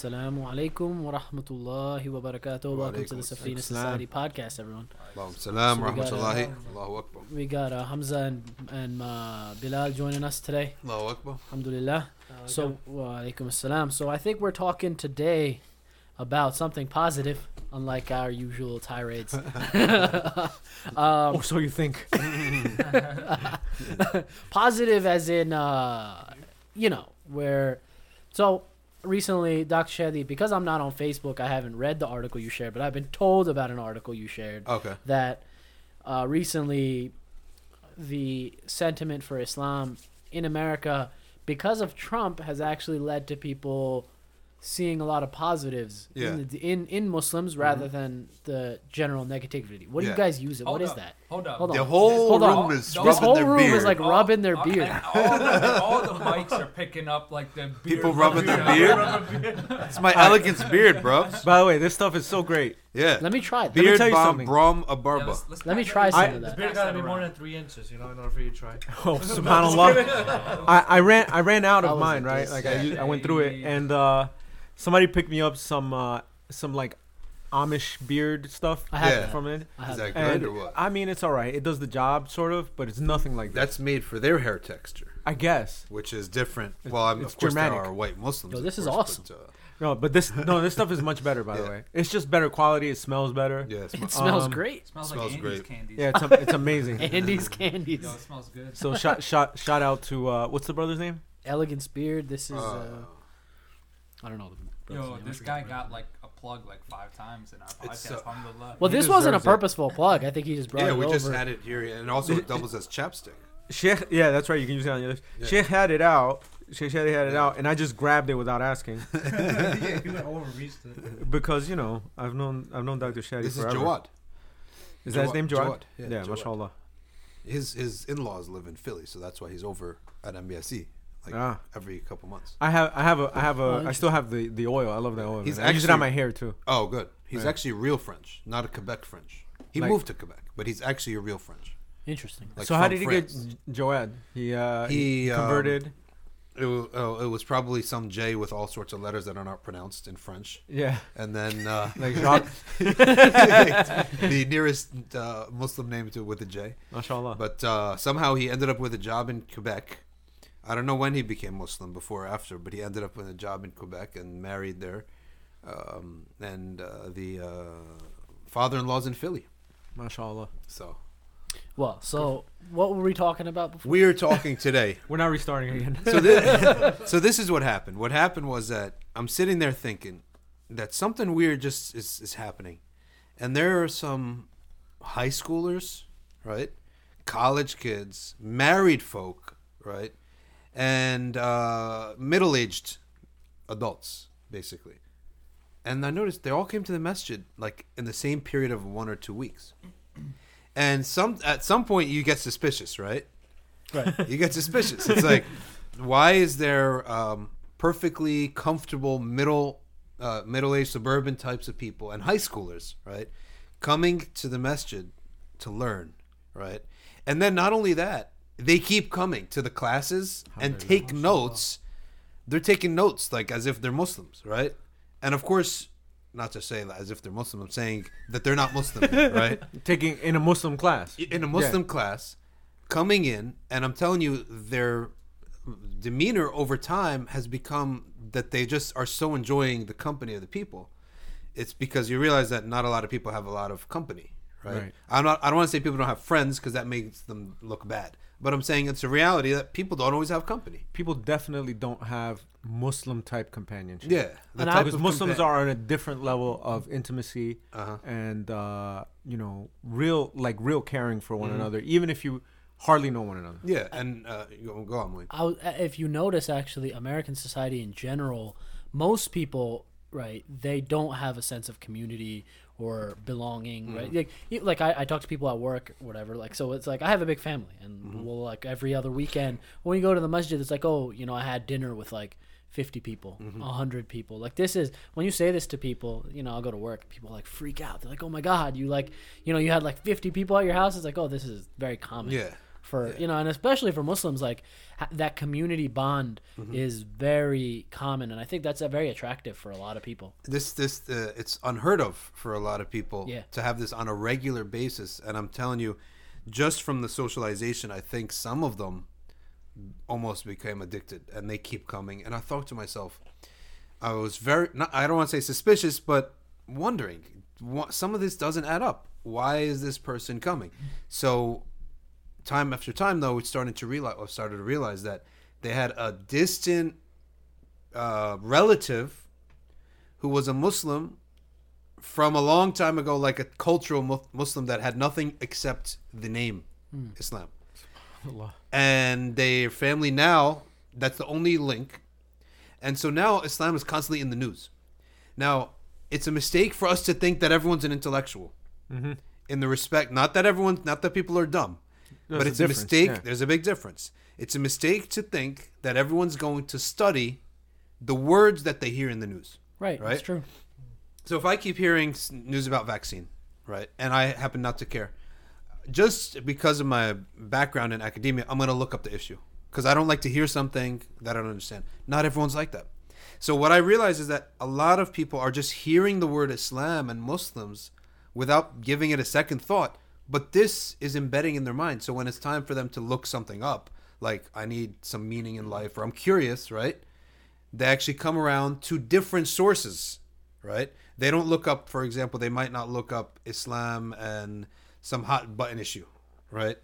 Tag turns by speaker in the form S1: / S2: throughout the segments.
S1: Assalamu alaikum wa rahmatullahi wa barakatuh. Welcome to the
S2: alaikum
S1: Safina. Society podcast, everyone.
S2: Allahumma salam,
S1: So we got,
S2: rahmatullahi,
S1: uh,
S2: Allahu Akbar.
S1: We got uh, Hamza and, and uh, Bilal joining us today.
S2: Allahu Akbar.
S1: Alhamdulillah. So, wa alaikum assalam. So, I think we're talking today about something positive, unlike our usual tirades. um,
S3: oh, so you think?
S1: positive as in uh you know where so recently dr shadi because i'm not on facebook i haven't read the article you shared but i've been told about an article you shared
S2: Okay.
S1: that uh recently the sentiment for islam in america because of trump has actually led to people seeing a lot of positives
S2: Yeah.
S1: in, the, in in muslims rather than the general negativity what do
S2: Yeah.
S1: you guys use it
S4: Hold
S1: what is
S4: up,
S1: that
S4: Hold up.
S1: Hold on.
S2: The whole
S1: Hold on.
S2: room is
S4: This
S1: this whole
S2: their
S1: room
S2: beard.
S1: is like
S4: All-
S1: rubbing their
S4: all-
S1: beard
S4: all, the, all the mics are picking up like the beard
S2: People rubbing their
S4: rubbing
S2: beard? It's my elegance beard, bro.
S3: By the way, this stuff is so great.
S2: Yeah.
S1: let me try it
S3: Let
S2: me
S3: tell you
S2: bomb
S3: something.
S2: Brom a
S4: Yeah,
S2: barba.
S4: let's- let's
S1: Let me
S4: pass
S1: try
S4: that
S1: some
S4: around.
S1: of
S5: The
S1: that.
S5: beard
S4: Pass
S5: gotta be more than three inches, you know, in order for you to try.
S3: Oh, subhanallah. I, I ran I ran out of mine, right? Like I, I went through it, and uh, somebody picked me up some uh, some like Amish beard stuff
S1: I have
S2: Yeah.
S1: that.
S3: from it.
S1: I
S2: Is
S1: that.
S2: that
S3: And
S2: good or what?
S3: I mean, it's all right. It does the job, sort of, but it's nothing like that.
S2: That's made for their hair texture,
S3: I guess.
S2: which is different. Well, I'm, of course
S3: Germanic.
S2: there are white Muslims.
S1: Yo,
S2: of
S1: this is
S2: course,
S1: awesome.
S2: But, uh,
S3: No, but this no, this stuff is much better. By the way, it's just better quality. It smells better.
S2: yeah, it's
S1: It smells
S3: Um,
S1: great.
S4: Smells,
S2: Smells
S4: like
S2: great.
S4: Andy's candies.
S3: Yeah, it's, a, it's amazing.
S1: Andy's candies.
S4: Yo, it smells good.
S3: So shout shout shout out to uh, what's the brother's name?
S1: Elegance beard. This is. Uh,
S2: uh,
S1: I don't know. The brother's
S4: Yo, this guy got like a plug like five times in our
S2: It's,
S4: podcast. alhamdulillah.
S1: Well,
S3: He
S1: this wasn't a
S3: deserves it.
S1: purposeful plug. I think he just brought
S2: yeah,
S1: it
S2: we
S1: over.
S2: just had it here, and also it doubles as chapstick.
S3: Sheikh, yeah, that's right. You can use it on your lips.
S2: Yeah.
S3: Sheikh had it out. Sheikh had it had it out, and I just grabbed it without asking
S5: yeah, you went overreached it.
S3: because you know I've known I've known Dr. Shadi
S2: This is
S3: forever.
S2: Jawad.
S3: Is that his
S2: Jawad-
S3: name, Jawad?
S2: Jawad, yeah,
S3: Yeah,
S2: Jawad.
S3: mashallah.
S2: His his in-laws live in Philly, so that's why he's over at MBSE like
S3: Ah.
S2: every couple months.
S3: I have I have a I have a I still have the the oil. I love that oil.
S2: He's
S3: man. I use it on my hair too.
S2: Oh, good. He's
S3: Yeah.
S2: actually real French, not a Quebec French. He
S3: Like-
S2: moved to Quebec, but he's actually a real French.
S1: Interesting.
S2: Like
S3: so how
S2: from
S3: did he
S2: France.
S3: get J- Joad? He uh
S2: He,
S3: he
S2: um,
S3: converted.
S2: It was, oh, it was probably some J with all sorts of letters that are not pronounced in French,
S3: yeah,
S2: and then uh,
S3: like Jacques.
S2: the nearest uh, Muslim name to it with a J.
S3: mashallah.
S2: But uh, somehow he ended up with a job in Quebec. I don't know when he became Muslim, before or after, but he ended up with a job in Quebec and married there. Um, and uh, the uh, father-in-law's in Philly.
S3: mashallah.
S2: So
S1: Well, so what were we talking about before?
S2: we are talking today
S3: We're not restarting again.
S2: so this, so this is what happened. What happened was that I'm sitting there thinking that something weird just is, is happening, and there are some high schoolers, right, college kids, married folk, right, and uh, middle-aged adults, basically. And I noticed they all came to the masjid like in the same period of one or two weeks. And some at some point you get suspicious, right?
S1: Right.
S2: you get suspicious. It's like, why is there um, perfectly comfortable middle uh, middle aged suburban types of people and high schoolers, right, coming to the masjid to learn, right, and then not only that, they keep coming to the classes and take notes. They're taking notes like as if they're Muslims, right? And of course, not to say as if they're Muslim. I'm saying that they're not Muslim, right?
S3: Taking in a Muslim class.
S2: in a Muslim class coming in, and I'm telling you, their demeanor over time has become that they just are so enjoying the company of the people. It's because you realize that not a lot of people have a lot of company, right?
S3: Right.
S2: I'm not. I don't want to say people don't have friends because that makes them look bad. But I'm saying it's a reality that people don't always have company.
S3: People definitely don't have Muslim type companionship.
S2: Yeah, the
S1: And I-
S2: type
S3: because
S2: of
S3: Muslims
S2: compa-
S3: are on a different level of intimacy
S2: Uh-huh.
S3: and uh, you know real like real caring for
S2: Mm-hmm.
S3: one another, even if you hardly know one another.
S2: Yeah, and uh, go, go on, Mike.
S1: I w- if you notice, actually, American society in general, most people, right, they don't have a sense of community or belonging, right? Mm. Like, you- like I, I talk to people at work, whatever. Like, so it's like I have a big family, and mm-hmm. we'll like every other weekend when we go to the masjid, it's like, oh, you know, I had dinner with like. 50 people, mm-hmm. a 100 people. Like this is when you say this to people, you know, I'll go to work, people like freak out. They're like, "Oh my god, you like, you know, you had like 50 people at your house." It's like, "Oh, this is very common."
S2: Yeah.
S1: For
S2: Yeah.
S1: you know, and especially for Muslims, like ha- that community bond
S2: Mm-hmm.
S1: is very common, and I think that's very attractive for a lot of people.
S2: this this uh, it's unheard of for a lot of people
S1: Yeah.
S2: to have this on a regular basis and i'm telling you just from the socialization i think some of them almost became addicted and they keep coming and i thought to myself i was very not, i don't want to say suspicious but wondering some of this doesn't add up why is this person coming so time after time though we starting to realize started to realize that they had a distant uh, relative who was a Muslim from a long time ago, like a cultural Muslim that had nothing except the name Islam.
S3: Allah.
S2: And their family now, that's the only link. And so now Islam is constantly in the news. Now, it's a mistake for us to think that everyone's an intellectual.
S3: Mm-hmm.
S2: In the respect, not that everyone, not that people are dumb,
S3: There's
S2: but
S3: a
S2: it's a,
S3: difference,
S2: mistake.
S3: yeah.
S2: There's a big difference. It's a mistake to think that everyone's going to study the words that they hear in the news.
S1: Right,
S2: Right?
S1: that's true.
S2: So if I keep hearing news about vaccine, right, and I happen not to care, just because of my background in academia, I'm going to look up the issue because I don't like to hear something that I don't understand. Not everyone's like that. So what I realize is that a lot of people are just hearing the word Islam and Muslims without giving it a second thought. But this is embedding in their mind. So when it's time for them to look something up, like I need some meaning in life or I'm curious, right? They actually come around to different sources, right? They don't look up, for example, they might not look up Islam and some hot button issue, right?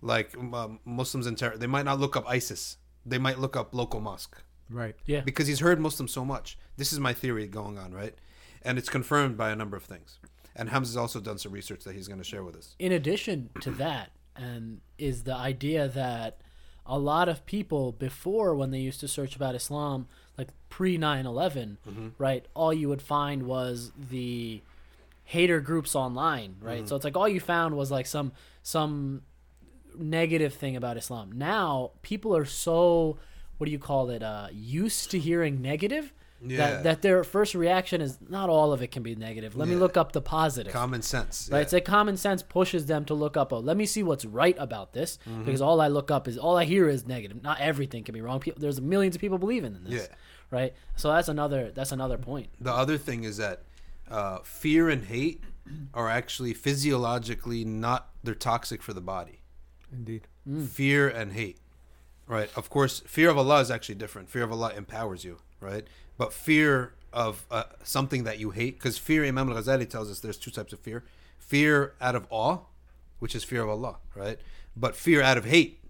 S2: Like um, Muslims and terror. They might not look up ISIS. They might look up local mosque
S3: Right.
S1: Yeah,
S2: because he's heard Muslims so much. This is my theory going on, right? And it's confirmed by a number of things. And Hamza's also done some research that he's going to share with us.
S1: in addition to that and is the idea that a lot of people before when they used to search about islam like pre 9-11 mm-hmm. right all you would find was the hater groups online right? Mm-hmm. So it's like all you found was like some some negative thing about islam. Now people are so what do you call it uh used to hearing negative
S2: Yeah.
S1: that, that their first reaction is not all of it can be negative let me look up the positive
S2: Common sense.
S1: Right,
S2: yeah.
S1: it's like common sense pushes them to look up. Oh, let me see what's right about this
S2: Mm-hmm.
S1: because all I look up is all I hear is negative. Not everything can be wrong. People, there's millions of people believing in this.
S2: Yeah.
S1: Right. So that's another that's another point.
S2: The other thing is that uh, fear and hate are actually physiologically not, they're toxic for the body.
S3: Indeed.
S2: fear and hate right of course fear of allah is actually different fear of allah empowers you right? But fear of uh, something that you hate because fear imam al-ghazali tells us there's two types of fear. Fear out of awe which is fear of allah right? But fear out of hate.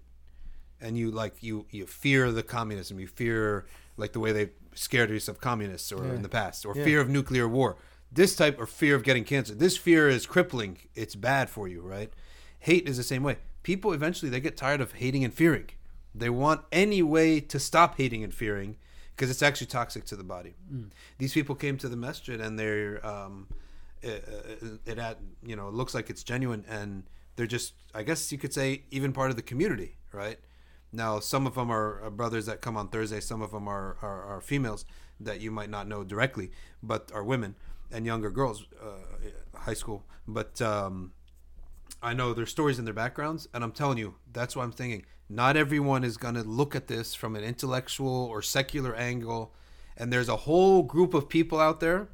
S2: And you like you you fear the communism. You fear like the way they scared us of communists or
S3: Yeah.
S2: in the past or
S3: Yeah.
S2: fear of nuclear war. This type or fear of getting cancer this fear is crippling. It's bad for you right? Hate is the same way. People eventually they get tired of hating and fearing. They want any way to stop hating and fearing because it's actually toxic to the body. These people came to the masjid and they're um it, it you know it looks like it's genuine and they're just i guess you could say even part of the community right? Now some of them are, are brothers that come on thursday some of them are, are, are females that you might not know directly but are women and younger girls uh, high school. But um I know there's stories in their backgrounds, and I'm telling you, that's why I'm thinking not everyone is going to look at this from an intellectual or secular angle. And there's a whole group of people out there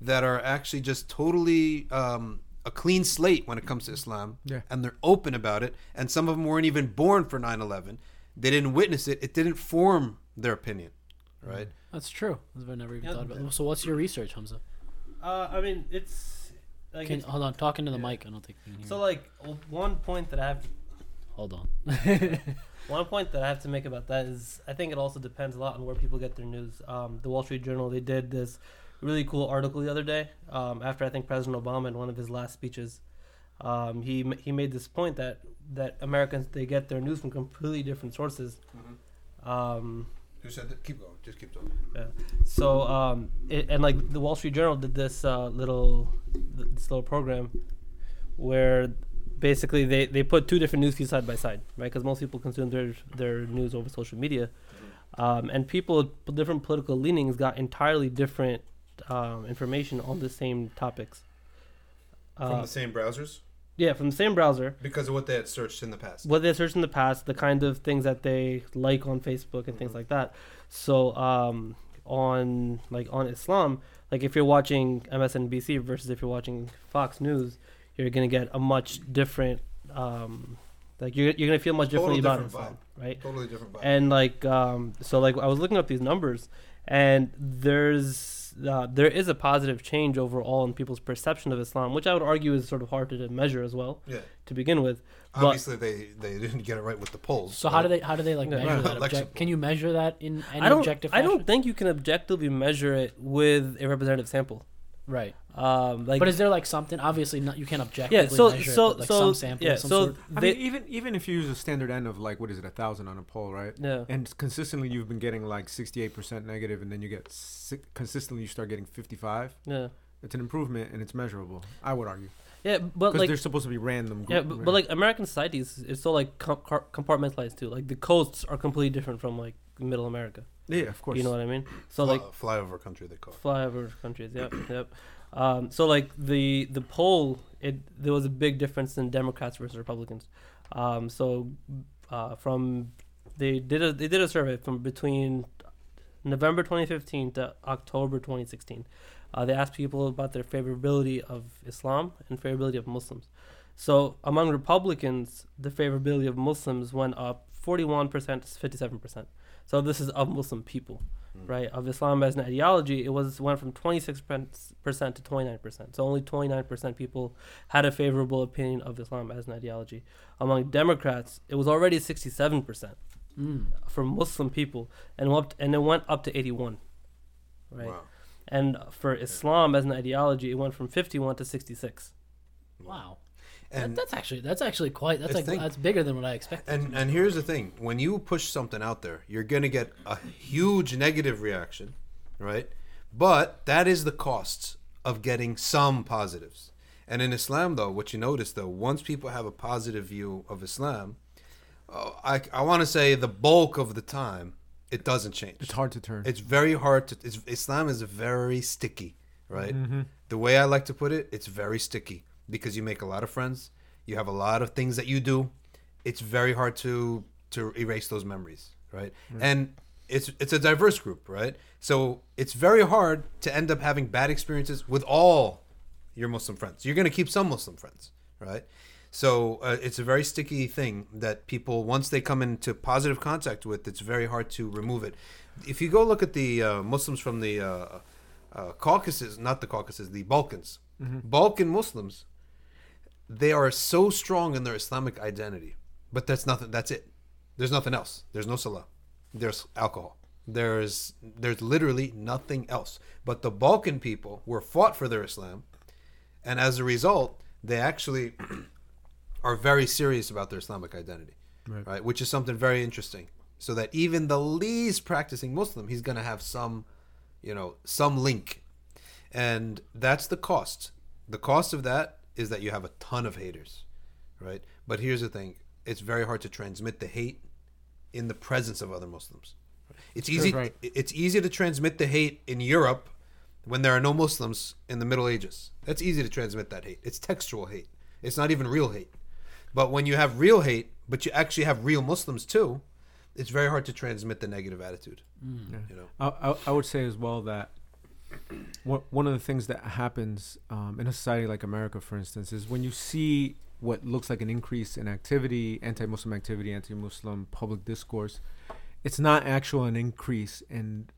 S2: that are actually just totally um, a clean slate when it comes to Islam,
S3: Yeah.
S2: and they're open about it. And some of them weren't even born for 9/11; they didn't witness it; it didn't form their opinion, right?
S1: That's true. I've never even
S5: Yeah.
S1: thought about. it. So what's your research, Hamza?
S5: Uh, I mean, it's like
S1: Can,
S5: it's,
S1: hold on, talking to the
S5: yeah.
S1: mic. I don't think. You can hear
S5: so
S1: me.
S5: like one point that I have To,
S1: hold on.
S5: one point that I have to make about that is I think it also depends a lot on where people get their news. Um, the Wall Street Journal they did this really cool article the other day um, after I think President Obama in one of his last speeches. Um, he he made this point that that Americans they get their news from completely different sources. Um,
S2: Who said that? Keep going. Just keep talking.
S5: So, um, it, and like the Wall Street Journal did this uh, little this little program where basically they, they put two different news feeds side by side, right? Because most people consume their their news over social media, um, and people with different political leanings got entirely different um, information on the same topics.
S2: From
S5: Uh,
S2: the same browsers.
S5: Yeah, from the same browser.
S2: because of what they had searched in the past.
S5: what they searched in the past, the kind of things that they like on Facebook and things
S2: Mm-hmm.
S5: like that. So um, on like on Islam, like if you're watching MSNBC versus if you're watching Fox News, you're gonna get a much different, um, like you're you're gonna feel much differently about
S2: different
S5: Islam, right?
S2: Totally different vibe.
S5: And like um, so like I was looking up these numbers, and there's uh, there is a positive change overall in people's perception of Islam, which I would argue is sort of hard to measure as well
S2: yeah,
S5: to begin with. But
S2: obviously they they didn't get it right with the polls.
S1: So how do they how do they like measure
S2: Right.
S1: that?
S2: Election
S1: Object- can you measure that in any
S5: I don't.
S1: objective
S5: I don't think you can objectively measure it with a representative sample.
S1: Right.
S5: Um, like,
S1: but is there like something? Obviously, not, you can't objectively
S5: yeah. So
S1: measure
S5: so
S1: it, like
S5: so
S1: some sample,
S5: yeah.
S1: some
S5: So
S1: sort.
S3: I
S5: they,
S3: mean, even even if you use a standard end of like what is it, a thousand on a poll, right?
S5: yeah.
S3: And consistently you've been getting like sixty-eight percent negative, and then you get si- consistently you start getting fifty-five.
S5: Yeah.
S3: It's an improvement, and it's measurable. I would argue
S5: Yeah, but like
S3: they're supposed to be random.
S5: yeah,
S3: group-
S5: but, but like American society is, is so like com- compartmentalized too. Like the coasts are completely different from like Middle America.
S3: yeah, of course.
S5: You know what I mean? So
S2: Fly-
S5: like
S2: flyover country they call it.
S5: flyover countries. Yep, yep. Um, so like the the poll, it there was a big difference in Democrats versus Republicans. Um, so uh, from they did a they did a survey from between November 2015 to October 2016. Uh, they asked people about their favorability of Islam and favorability of Muslims. So among Republicans, the favorability of Muslims went up 41% to 57%. So this is of Muslim people right of islam as an ideology it was went from 26% to 29% so only 29% people had a favorable opinion of islam as an ideology among democrats it was already 67%
S1: Mm.
S5: for muslim people and went and it went up to 81 right
S2: Wow.
S5: And for islam as an ideology it went from 51 to 66
S1: Wow.
S2: And
S1: that, that's actually that's actually quite that's like
S2: think-
S1: that's bigger than what I expected.
S2: And and here's the thing: when you push something out there, you're gonna get a huge negative reaction, right? But that is the cost of getting some positives. And in Islam, though, what you notice though, once people have a positive view of Islam, uh, I I want to say the bulk of the time it doesn't change.
S3: it's hard to turn.
S2: It's very hard to. It's, Islam is very sticky, right?
S3: Mm-hmm.
S2: The way I like to put it, it's very sticky because you make a lot of friends. You have a lot of things that you do. It's very hard to to erase those memories, right? And it's it's a diverse group, right? So it's very hard to end up having bad experiences with all your Muslim friends. You're going to keep some Muslim friends, right? So uh, it's a very sticky thing that people once they come into positive contact with, it's very hard to remove it. If you go look at the uh, Muslims from the uh, uh, Caucasus, not the Caucasus, the Balkans, Balkan Muslims, they are so strong in their Islamic identity, but that's nothing. That's it. There's nothing else. There's no salah. There's alcohol. There's there's literally nothing else. But the Balkan people were fought for their Islam, and as a result, they actually are very serious about their Islamic identity,
S3: Right.
S2: right? Which is something very interesting. So that even the least practicing Muslim, he's going to have some, you know, some link, and that's the cost. The cost of that is that you have a ton of haters, right? But here's the thing: it's very hard to transmit the hate in the presence of other Muslims. It's easy.
S3: right.
S2: It's easy to transmit the hate in Europe when there are no Muslims in the Middle Ages. That's easy to transmit that hate. It's textual hate. It's not even real hate. But when you have real hate, but you actually have real Muslims too, it's very hard to transmit the negative attitude. You know.
S3: I, I, I would say as well that one one of the things that happens um, in a society like America, for instance, is when you see what looks like an increase in activity, anti-Muslim activity, anti-Muslim public discourse, it's not actual an increase in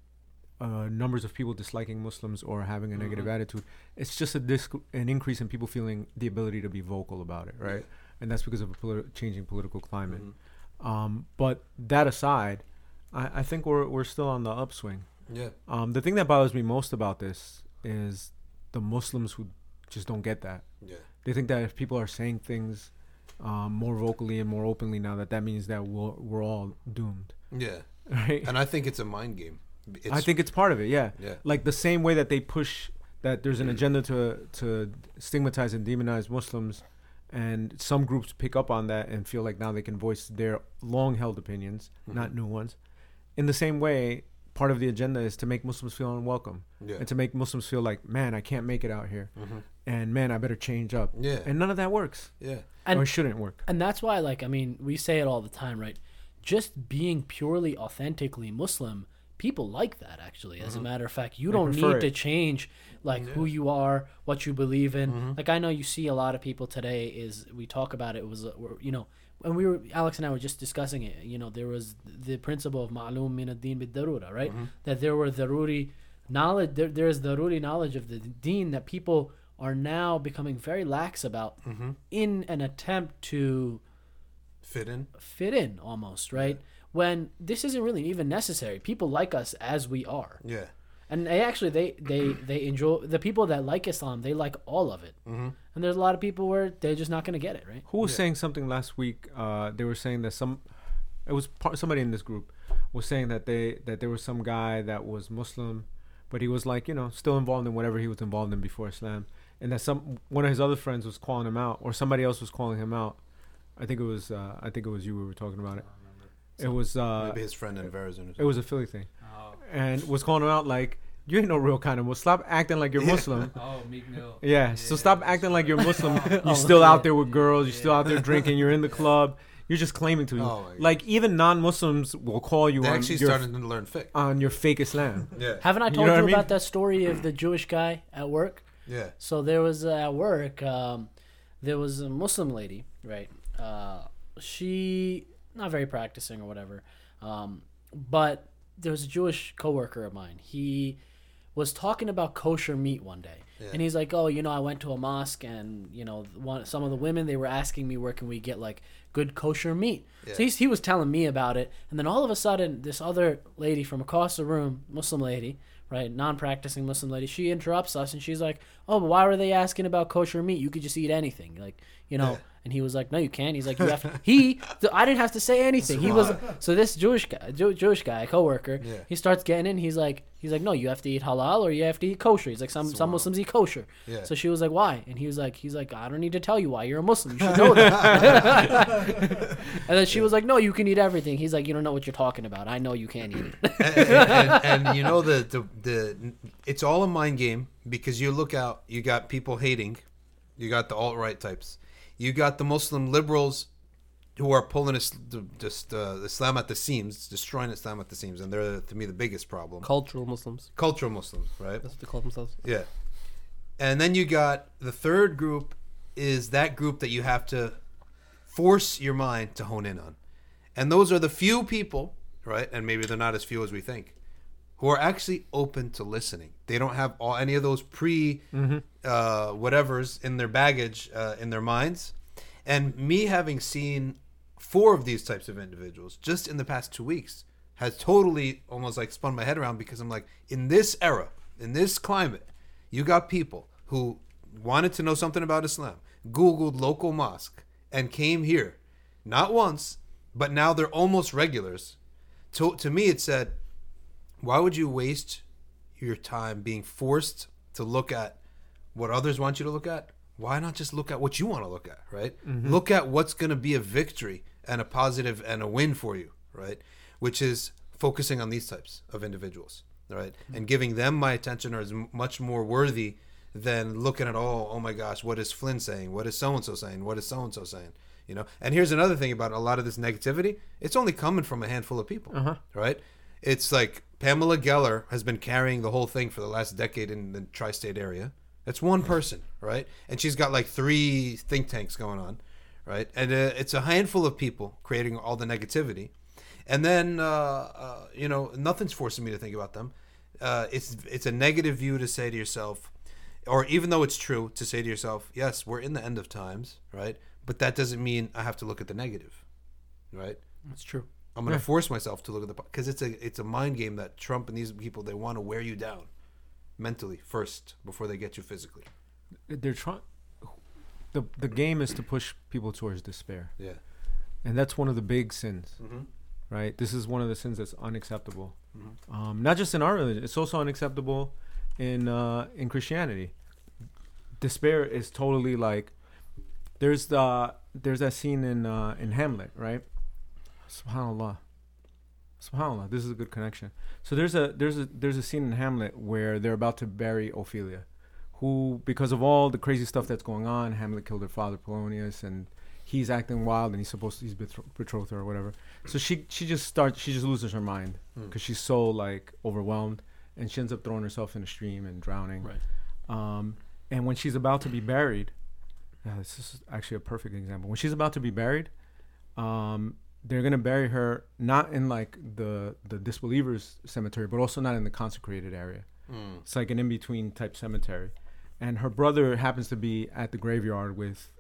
S3: uh, numbers of people disliking Muslims or having a negative attitude. It's just a disc- an increase in people feeling the ability to be vocal about it, right? And that's because of a politi- changing political climate. Um, but that aside, I, I think we're we're still on the upswing.
S2: Yeah.
S3: Um, the thing that bothers me most about this is the Muslims who just don't get that.
S2: Yeah.
S3: They think that if people are saying things um, more vocally and more openly now, that that means that we're, we're all doomed,
S2: Yeah.
S3: right?
S2: And I think it's a mind game. It's,
S3: I think it's part of it. Yeah.
S2: Yeah.
S3: Like the same way that they push that there's an agenda to to stigmatize and demonize Muslims, and some groups pick up on that and feel like now they can voice their long-held opinions, not new ones. In the same way, part of the agenda is to make Muslims feel unwelcome
S2: Yeah.
S3: and to make Muslims feel like, man, I can't make it out here,
S2: Mhm.
S3: and man, I better change up.
S2: Yeah.
S3: And none of that works,
S2: Yeah.
S1: And-
S3: or shouldn't work.
S1: And that's why, like, I mean, we say it all the time, right? Just being purely authentically Muslim, people like that. Actually, as a mm-hmm. matter of fact, you
S3: They
S1: don't need to change like who you are, what you believe in. Mm-hmm. Like, I know you see a lot of people today. Is we talk about it was, uh, you know, when we were Alex and I were just discussing it. You know, there was the principle of ma'lum min ad-din bid-darura, right? Mm-hmm. That there were daruri knowledge. There, there is daruri knowledge of the deen that people are now becoming very lax about in an attempt to
S2: Fit in.
S1: fit in almost right when this isn't really even necessary people like us as we are
S2: Yeah.
S1: and they actually they they they enjoy the people that like islam they like all of it
S2: Mm-hmm.
S1: and there's a lot of people where they're just not going to get it right
S3: Who was saying something last week? Uh, they were saying that some, it was part, somebody in this group was saying that they that there was some guy that was Muslim, but he was like you know still involved in whatever he was involved in before Islam, and that some one of his other friends was calling him out, or somebody else was calling him out. I think it was uh, I think it was you we were talking about it. It was uh,
S2: Maybe his friend in Verizon.
S3: it was a Philly thing,
S4: Oh,
S3: and was calling him out like you ain't no real kind of Muslim. Stop acting like you're Muslim.
S4: oh, Meek Mill.
S3: Yeah, so stop acting like you're Muslim.
S1: Oh,
S3: You're still out there with girls. You're still out there drinking. You're in the club. You're just claiming to.
S2: Oh, my God.
S3: like even non-Muslims will call you
S2: They
S3: on
S2: actually
S3: your,
S2: started to learn fiqh.
S3: on your fake Islam.
S2: Yeah.
S1: haven't i
S3: You
S1: told
S3: know
S1: you,
S3: what I mean?
S1: about that story of the jewish guy at work
S2: Yeah.
S1: so there was uh, at work um, there was a muslim lady right uh, she not very practicing or whatever. Um, but there was a jewish coworker of mine. He was talking about kosher meat one day.
S2: Yeah.
S1: and he's like oh you know i went to a mosque and you know one, some of the women they were asking me where can we get like good kosher meat.
S2: Yeah.
S1: so he's, he was telling me about it. And then all of a sudden this other lady from across the room muslim lady right non-practicing muslim lady she interrupts us and she's like oh but why were they asking about kosher meat? You could just eat anything. Like you know
S2: Yeah.
S1: And he was like no you can't. He's like you have to, he th- i didn't have to say anything. He was so this jewish guy Jew, jewish guy coworker
S2: Yeah.
S1: he starts getting in. He's like he's like no you have to eat halal or you have to eat kosher. He's like some some muslims eat kosher.
S2: Yeah.
S1: so she was like why? And he was like he's like i don't need to tell you why you're a muslim. You should know that. And then she was like no you can eat everything. He's like you don't know what you're talking about. I know you can't eat it.
S2: And, and, and you know the, the the it's all a mind game because you look out you got people hating you got the alt-right types you got the muslim liberals who are pulling us just uh, islam at the seams destroying islam at the seams and they're to me the biggest problem.
S5: Cultural Muslims.
S2: cultural muslims right?
S5: That's what they call themselves.
S2: yeah. And then you got the third group is that group that you have to force your mind to hone in on. And those are the few people right and maybe they're not as few as we think who are actually open to listening they don't have all any of those pre uh, whatever's in their baggage uh, in their minds. And me having seen four of these types of individuals just in the past two weeks has totally almost like spun my head around because i'm like in this era in this climate you got people who wanted to know something about islam googled local mosque and came here not once but now they're almost regulars. To, to me it said why would you waste your time being forced to look at what others want you to look at why not just look at what you want to look at right? Look at what's going to be a victory and a positive and a win for you right? Which is focusing on these types of individuals right? And giving them my attention is much more worthy than looking at oh oh my gosh what is flynn saying? What is so and so saying? What is so and so saying? You know? And here's another thing about a lot of this negativity it's only coming from a handful of people
S3: Uh-huh.
S2: right it's like Pamela Geller has been carrying the whole thing for the last decade in the tri-state area. That's one person, right? And she's got like three think tanks going on, right? And uh, it's a handful of people creating all the negativity, and then uh, uh, you know nothing's forcing me to think about them. Uh, it's it's a negative view to say to yourself, or even though it's true to say to yourself, yes, we're in the end of times, right? But that doesn't mean I have to look at the negative, right?
S1: that's true
S2: I'm going to force myself to look at the because it's a it's a mind game that Trump and these people they want to wear you down mentally first before they get you physically.
S3: They're trying. The the game is to push people towards despair,
S2: Yeah.
S3: and that's one of the big sins.
S2: Mhm.
S3: Right. This is one of the sins that's unacceptable.
S2: Mm-hmm.
S3: Um, not just in our religion. It's also unacceptable in uh, in Christianity. Despair is totally like there's the there's that scene in uh, in Hamlet, right? Subhanallah. Subhanallah, this is a good connection. So there's a there's a there's a scene in Hamlet where they're about to bury Ophelia, who because of all the crazy stuff that's going on, Hamlet killed her father Polonius, and he's acting wild, and he's supposed to he's betro- betrothed her or whatever. So she she just starts she just loses her mind
S2: Hmm.
S3: because she's so like overwhelmed, and she ends up throwing herself in a stream and drowning.
S1: Right.
S3: Um, and when she's about to be buried, yeah, this is actually a perfect example. When she's about to be buried, um, they're gonna bury her not in like the the disbelievers cemetery, but also not in the consecrated area.
S2: Mm.
S3: It's like an in between type cemetery, and her brother happens to be at the graveyard with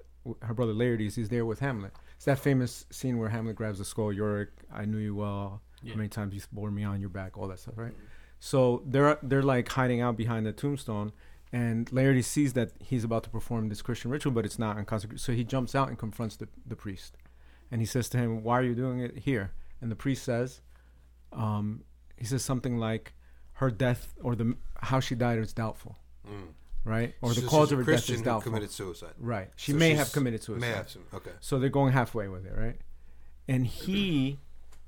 S3: her brother Laertes. He's there with Hamlet. It's that famous scene where Hamlet grabs the skull. Yorick, I knew you well.
S1: Yeah.
S3: How many times you bore me on your back? All that stuff, right? So they're they're like hiding out behind the tombstone, and Laertes sees that he's about to perform this Christian ritual, but it's not unconsecrated. So he jumps out and confronts the, the priest, and he says to him, "Why are you doing it here?" And the priest says, um, he says something like, "Her death or the how she died is doubtful,
S2: Mm.
S3: right? Or the cause of her death is doubtful,
S2: committed suicide.
S3: right? She
S2: So
S3: may have committed suicide.
S2: May have some. Okay.
S3: So they're going halfway with it, right? And he,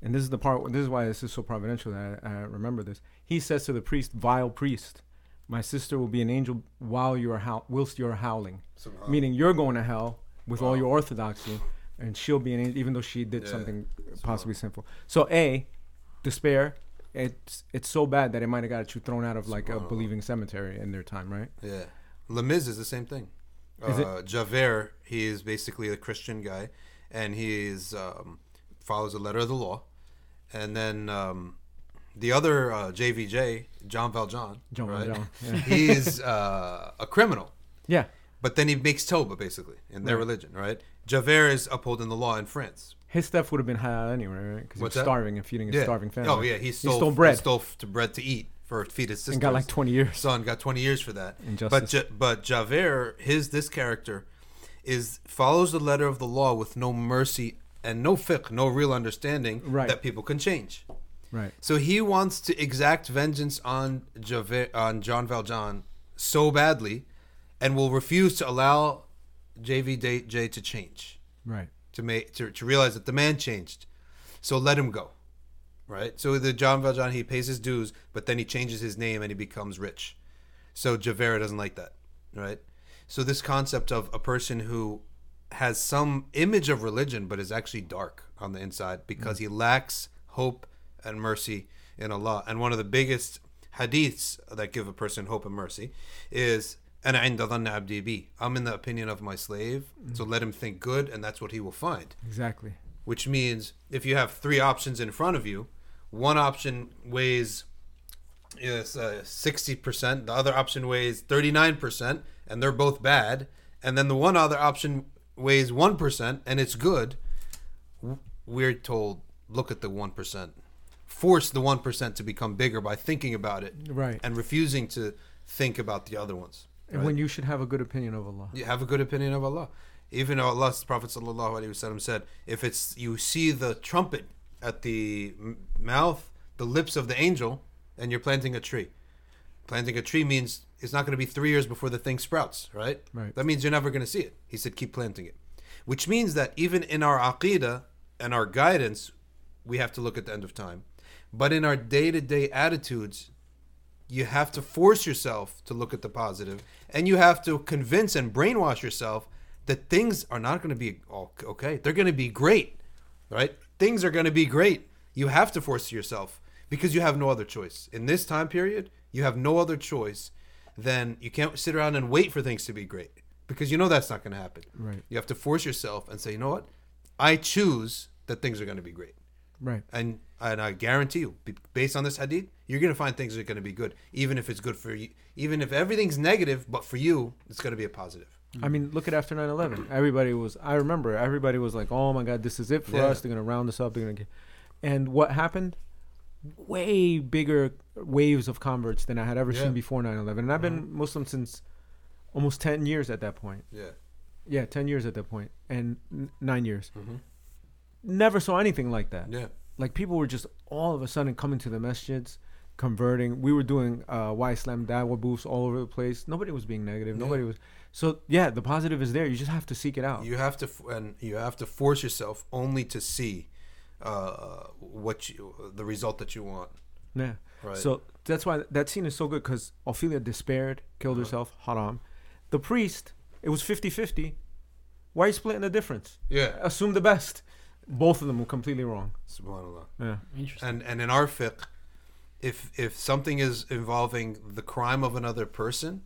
S3: and this is the part. This is why this is so providential that I, I remember this. He says to the priest, "Vile priest, my sister will be an angel while you are howl- whilst you are howling." Meaning you're going to hell with all your orthodoxy, and she'll be an angel, even though she did
S2: Yeah.
S3: something possibly sinful. So a, despair. It's it's so bad that it might have got you thrown out of like a believing cemetery in their time, right?
S2: Yeah. Les Mis is the same thing.
S3: Is it?
S2: uh, Javert, he is basically a Christian guy, and he is um, follows the letter of the law. And then um, the other uh, JVJ, John Valjean,
S3: John
S2: right?
S3: Valjean, yeah.
S2: he is uh, a criminal,
S3: Yeah,
S2: but then he makes Toba basically in their
S3: Right.
S2: religion, right? Javert is upholding the law in France.
S3: his stuff would have been halal anyway, right? Because he was
S2: What's that?
S3: starving and feeding his starving family.
S2: Oh yeah, he stole,
S3: stole bread.
S2: He stole f- to bread to eat for feed his sister.
S3: and got like 20 years.
S2: son got 20 years for that.
S3: Injustice.
S2: But Ja- but Javert, his this character, is follows the letter of the law with no mercy and no fiqh, no real understanding
S3: Right.
S2: that people can change.
S3: Right.
S2: So he wants to exact vengeance on Javert, on John Valjean so badly, and will refuse to allow JVJ to change
S3: Right.
S2: to make to, to realize that the man changed. So let him go. Right? So the John Valjean he pays his dues, but then he changes his name and he becomes rich. So Javert doesn't like that. Right? So this concept of a person who has some image of religion but is actually dark on the inside because mm. he lacks hope and mercy in Allah. And one of the biggest hadiths that give a person hope and mercy is "Ana inda dhanni abdi bi." I'm in the opinion of my slave, mm. so let him think good, and that's what he will find.
S3: Exactly.
S2: Which means if you have three options in front of you, one option weighs is uh, sixty percent, the other option weighs thirty nine percent, and they're both bad, and then the one other option weighs one percent and it's good. We're told look at the one percent, force the one percent to become bigger by thinking about it
S3: Right.
S2: and refusing to think about the other ones.
S3: And
S2: right?
S3: when you should have a good opinion of Allah.
S2: you have a good opinion of Allah. Even Allah's Prophet sallallahu alaihi wasallam said, if it's you see the trumpet at the mouth, the lips of the angel, and you're planting a tree. Planting a tree means it's not going to be three years before the thing sprouts, right?
S3: Right.
S2: That means you're never going to see it. He said, keep planting it, which means that even in our aqidah and our guidance, we have to look at the end of time. But in our day-to-day attitudes, you have to force yourself to look at the positive and you have to convince and brainwash yourself that things are not going to be all okay. They're going to be great right? Things are going to be great. You have to force yourself because you have no other choice. In this time period you have no other choice than you can't sit around and wait for things to be great because you know that's not going to happen.
S3: Right.
S2: you have to force yourself and say you know what? I choose that things are going to be great.
S3: Right.
S2: and and I guarantee you, based on this hadith, you're gonna find things that are gonna be good, even if it's good for you. Even if everything's negative, but for you, it's gonna be a positive.
S3: I mean, look at after 9/11. Everybody was. I remember. Everybody was like, "Oh my God, this is it for
S2: Yeah.
S3: us. They're gonna round us up. They're gonna get." And what happened? Way bigger waves of converts than I had ever
S2: Yeah.
S3: seen before 9/11. And I've been Muslim since almost 10 years at that point.
S2: Yeah.
S3: Yeah, 10 years at that point, and n- nine years.
S2: Mhm.
S3: Never saw anything like that.
S2: Yeah.
S3: Like people were just all of a sudden coming to the masjids, converting. We were doing uh, Why Islam Dawah booths all over the place. Nobody was being negative.
S2: Yeah.
S3: Nobody was. So yeah, the positive is there. You just have to seek it out.
S2: You have to f- and you have to force yourself only to see uh, what you the result that you want.
S3: Yeah.
S2: Right.
S3: So that's why that scene is so good because Ophelia despaired, killed
S2: Uh-huh.
S3: herself, haram. The priest, it was 50 50. Why are you splitting the difference?
S2: yeah,
S3: Assume the best. Both of them were completely wrong.
S2: subhanallah.
S3: Yeah.
S1: Interesting.
S2: And and in our fiqh, if if something is involving the crime of another person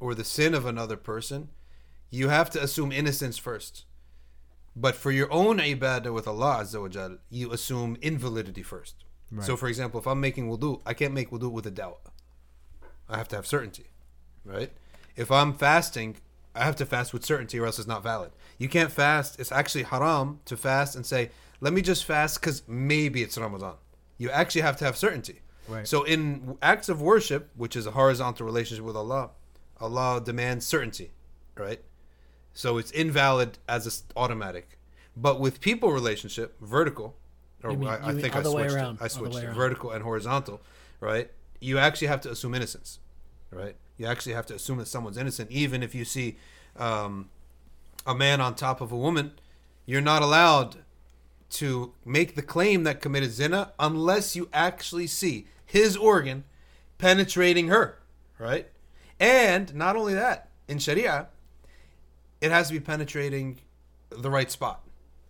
S2: or the sin of another person, you have to assume innocence first. But for your own ibadah with Allah Azza wa Jal, you assume invalidity first. So for example, if I'm making wudu, I can't make wudu with a doubt. I have to have certainty. Right? If I'm fasting, I have to fast with certainty or else it's not valid. You can't fast. It's actually haram to fast and say, let me just fast because maybe it's Ramadan. You actually have to have certainty.
S3: Right.
S2: So in acts of worship, which is a horizontal relationship with Allah, Allah demands certainty, right? So it's invalid as a automatic. But with people relationship, vertical, or
S1: mean-
S2: I, I think I switched it. I switched it. Vertical and horizontal, right? You actually have to assume innocence, right? You actually have to assume that someone's innocent, even if you see um, a man on top of a woman. You're not allowed to make the claim that committed zina unless you actually see his organ penetrating her, right? And not only that, in Sharia, it has to be penetrating the right spot,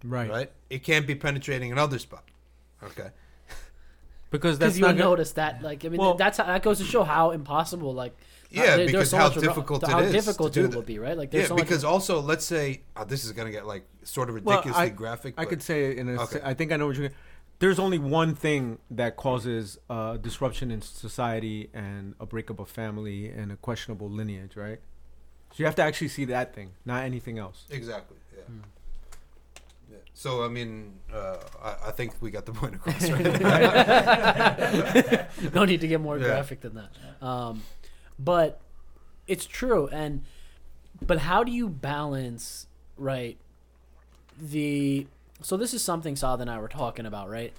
S3: Right.
S2: right? It can't be penetrating another spot. Okay.
S3: Because that's
S1: Because
S3: not
S1: you'll
S3: gonna-
S1: notice that, like, I mean,
S3: Well-
S1: that's how, that goes to show how impossible, like,
S2: Yeah,
S1: there- there's
S2: because
S1: so
S2: how
S1: much remo-
S2: difficult it
S1: how
S2: is
S1: difficult
S2: to do
S1: it
S2: that.
S1: will be, right? Like, there's
S2: Yeah,
S1: so much
S2: because also, let's say oh, this is gonna get like sort of
S3: Well,
S2: ridiculously
S3: I-
S2: graphic.
S3: I
S2: but-
S3: could say in a.
S2: Okay.
S3: I think I know what you're. There's only one thing that causes uh, disruption in society and a breakup of family and a questionable lineage, right? So you have to actually see that thing, not anything else.
S2: exactly. Yeah.
S1: Hmm.
S2: yeah. So I mean, uh, I, I think we got the point across. Right?
S1: no need to get more
S2: Yeah.
S1: graphic than that. Um, but it's true, and but how do you balance right the? So this is something Saad and I were talking about, right?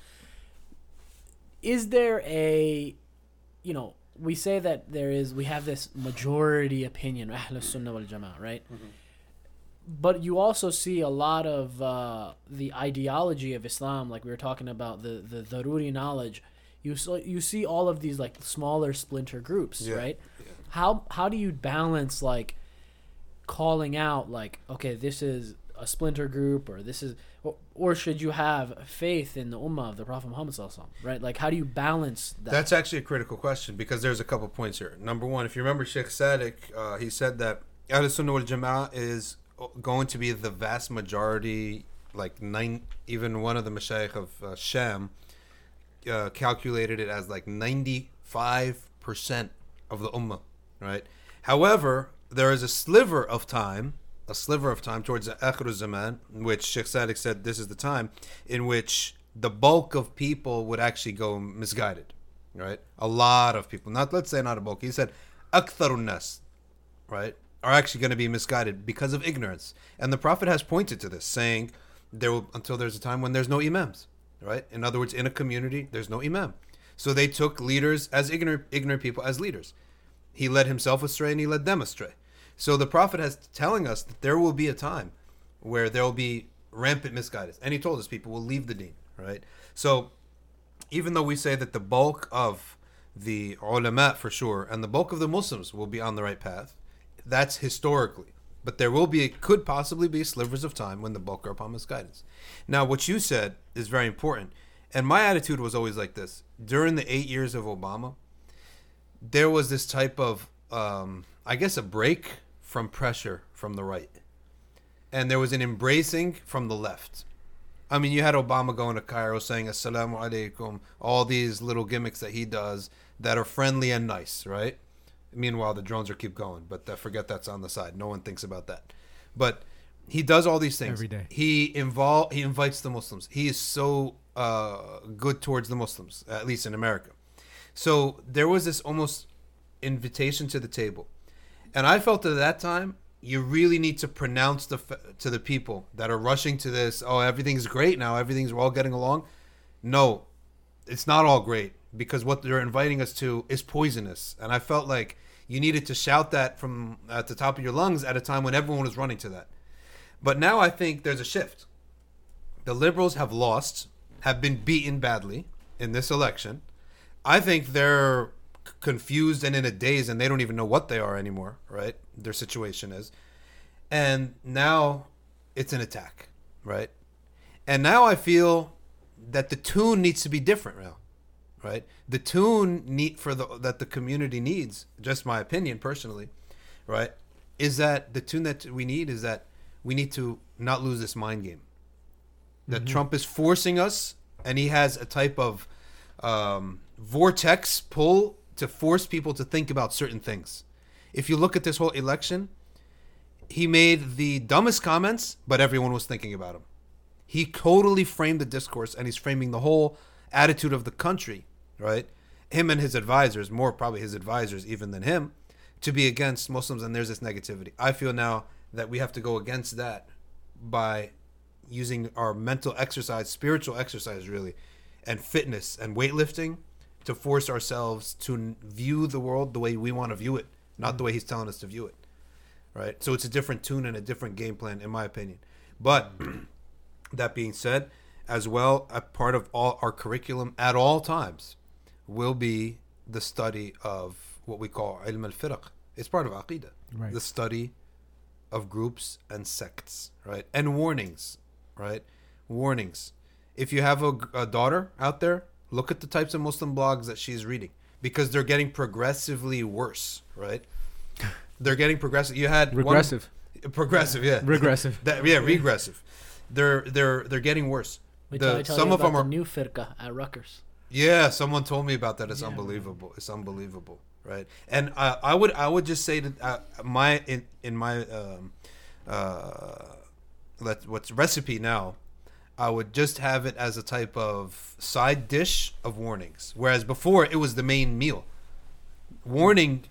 S1: Is there a, you know, we say that there is we have this majority opinion, Sunnah wal Jama'ah, right? But you also see a lot of uh, the ideology of Islam, like we were talking about the the daruri knowledge. You so you see all of these like smaller splinter groups,
S2: Yeah,
S1: right?
S2: yeah.
S1: How how do you balance like calling out like okay this is a splinter group or this is or, should you have faith in the ummah of the Prophet Muhammad sallallahu right? Like how do you balance that?
S2: That's actually a critical question because there's a couple points here. Number one, if you remember Sheikh Sadiq, uh, he said that Ahl Sunnah wal Jama'ah is going to be the vast majority, like nine, even one of the Mashaykh of uh, uh, calculated it as like 95% of the Ummah, right? However, there is a sliver of time, a sliver of time towards the Akhir Zaman, which Sheikh Sadiq said this is the time in which the bulk of people would actually go misguided, right? A lot of people, not let's say not a bulk. He said, "Aktharun nas," right, are actually going to be misguided because of ignorance. And the Prophet has pointed to this, saying, "There will until there's a time when there's no imams." Right. In other words, in a community, there's no imam. So they took leaders as ignorant, ignorant people as leaders. He led himself astray and he led them astray. So the Prophet has telling us that there will be a time where there will be rampant misguidance. And he told us people will leave the deen, right? So even though we say that the bulk of the ulama for sure and the bulk of the Muslims will be on the right path, that's historically. But there will be, it could possibly be slivers of time when the bulk are upon misguidance. Now, what you said is very important. And my attitude was always like this. During the eight years of Obama, there was this type of, um, I guess, a break from pressure from the right. And there was an embracing from the left. I mean, you had Obama going to Cairo saying "Assalamu alaikum," all these little gimmicks that he does that are friendly and nice, right? Meanwhile, the drones are keep going, but forget that's on the side. No one thinks about that. But he does all these things
S3: Every day.
S2: He invol He invites the Muslims. He is so uh, good towards the Muslims, at least in America. So there was this almost invitation to the table, and I felt at that time you really need to pronounce the to the people that are rushing to this. Oh, everything's great now. Everything's we're all getting along. No, it's not all great because what they're inviting us to is poisonous. And I felt like you needed to shout that from at the top of your lungs at a time when everyone was running to that. But now I think there's a shift. The liberals have lost have been beaten badly in this election. I think they're confused and in a daze, and they don't even know what they are anymore. Right? Their situation is, and now it's an attack. Right? And now I feel that the tune needs to be different now. Right? The tune need for the that the community needs, just my opinion personally, right? Is that the tune that we need is that we need to not lose this mind game. That Trump is forcing us, and he has a type of um, vortex pull to force people to think about certain things. If you look at this whole election, he made the dumbest comments, but everyone was thinking about him. He totally framed the discourse, and he's framing the whole attitude of the country, right? Him and his advisors, more probably his advisors even than him, to be against Muslims, and there's this negativity. I feel now that we have to go against that by using our mental exercise, spiritual exercise, really, and fitness and weightlifting to force ourselves to view the world the way we want to view it, not the way he's telling us to view it. Right? So it's a different tune and a different game plan, in my opinion. But that being said, as well, a part of all our curriculum at all times will be the study of what we call ilm al firq. It's part of aqidah.
S3: Right.
S2: The study of groups and sects, right? And warnings, right? Warnings. If you have a, a daughter out there, look at the types of Muslim blogs that she's reading because they're getting progressively worse, right? They're getting progressive. You had one-
S3: Regressive.
S2: progressive, yeah,
S3: Regressive.
S2: That, yeah, regressive. They're they're they're getting worse.
S1: Wait
S2: The-
S1: till tell
S2: some
S1: you
S2: of
S1: about
S2: them are
S1: the new firqa at Rutgers.
S2: yeah, someone told me about that. It's unbelievable. It's unbelievable, right? And uh, I would I would just say that uh, my in in my um, uh, let what's recipe now. I would just have it as a type of side dish of warnings, whereas before it was the main meal. Warning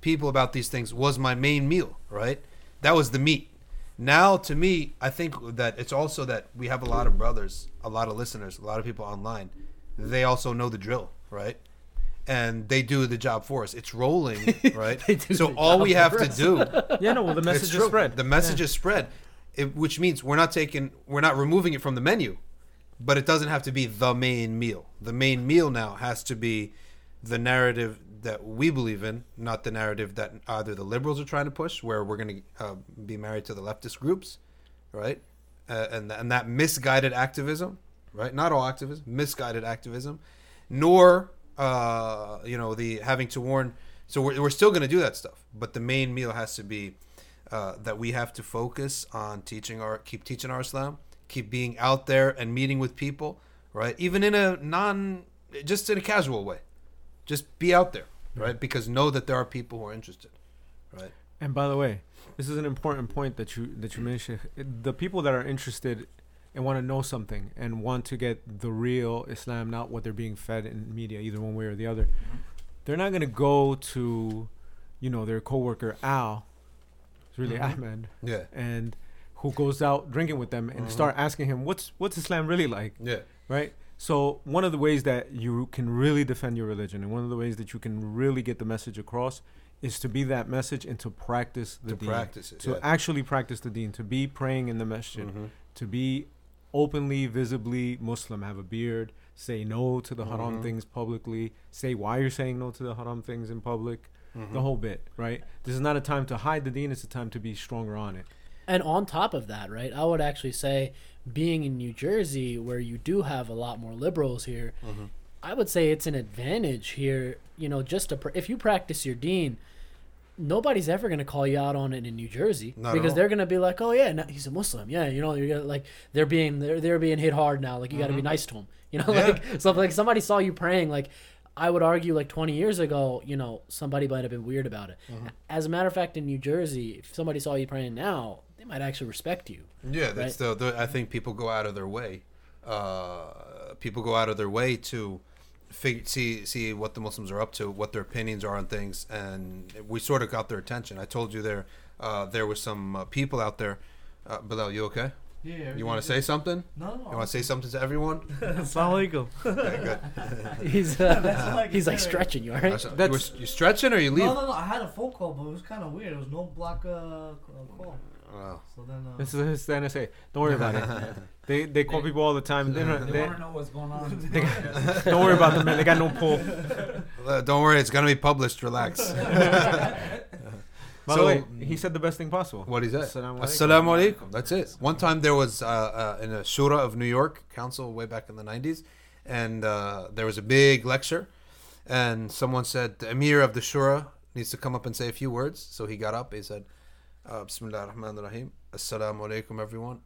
S2: people about these things was my main meal, right? That was the meat. Now, to me, I think that it's also that we have a lot of brothers, a lot of listeners, a lot of people online. They also know the drill, right? And they do the job for us. It's rolling, right? So all we have to do
S3: Yeah, no. Well, the message is spread.
S2: The message is spread, it, which means we're not taking, we're not removing it from the menu, but it doesn't have to be the main meal. The main meal now has to be the narrative that we believe in, not the narrative that either the liberals are trying to push, where we're going to uh, be married to the leftist groups, right? Uh, and and that misguided activism, right? Not all activism, misguided activism, nor uh, you know the having to warn. So we're, we're still going to do that stuff, but the main meal has to be uh, that we have to focus on teaching our keep teaching our Islam, keep being out there and meeting with people, right? Even in a non, just in a casual way, just be out there, right? Because know that there are people who are interested, right?
S3: And by the way, this is an important point that you that you mentioned. The people that are interested and want to know something and want to get the real Islam, not what they're being fed in media, either one way or the other, they're not gonna go to, you know, their coworker Al, really
S2: Mhm.
S3: Ahmed,
S2: Yeah,
S3: and who goes out drinking with them and
S2: Mhm.
S3: start asking him what's what's Islam really like,
S2: yeah,
S3: right? So one of the ways that you can really defend your religion and one of the ways that you can really get the message across is to be that message and to practice the
S2: to
S3: deen.
S2: practice it.
S3: To
S2: yeah.
S3: actually practice the deen, to be praying in the masjid,
S2: Mhm.
S3: to be openly, visibly Muslim, have a beard, say no to the haram things publicly, say why you're saying no to the haram things in public,
S2: Mhm.
S3: the whole bit, right? This is not a time to hide the deen, it's a time to be stronger on it.
S1: And on top of that, right, I would actually say being in New Jersey, where you do have a lot more liberals here,
S2: Mhm.
S1: I would say it's an advantage here. You know, just to pr- if you practice your deen, nobody's ever going to call you out on it in New Jersey
S2: Not
S1: because they're going to be like, "Oh yeah, no, he's a Muslim. Yeah, you know, you're gonna, like they're being they're they're being hit hard now. Like you got to be nice to him. You know,
S2: Mm-hmm. Yeah.
S1: like so like somebody saw you praying like I would argue like 20 years ago, you know, somebody might have been weird about it.
S2: Mm-hmm.
S1: As a matter of fact, in New Jersey, if somebody saw you praying now, they might actually respect you.
S2: Yeah, that's the, the. I think people go out of their way. Uh, people go out of their way to figure, see see what the Muslims are up to, what their opinions are on things, and we sort of got their attention. I told you there, uh, there was some uh, people out there. Uh, Bilal, you okay?
S6: Yeah.
S2: You want to say something?
S6: No, no.
S2: You want to say something to everyone?
S5: Assalamu
S2: Okay, good.
S1: He's uh,
S6: That's like
S1: he's like
S6: very-
S1: stretching you, all right?
S2: That's- you, were, you stretching or you leave?
S6: No, no, no. I had a phone call, but it was kind of weird. It was no block uh, uh, call.
S2: Wow.
S6: So then, uh,
S3: This is it's the NSA. Don't worry about it. They they call people all the time. They don't,
S4: They
S3: they,
S4: want to know what's going on.
S3: They- don't worry about them, man. They got no pull.
S2: Uh, don't worry, it's gonna be published. Relax.
S3: By
S2: So-
S3: the way, he said the best thing possible.
S2: What is that?
S3: Assalamu alaikum.
S2: Alaikum. That's it. One time there was uh, uh, in a shura of New York council way back in the 90s, and uh, there was a big lecture, and someone said the emir of the shura needs to come up and say a few words. So he got up. He said, uh, "Bismillah ar-Rahman ar-Rahim. Assalamu alaikum, everyone."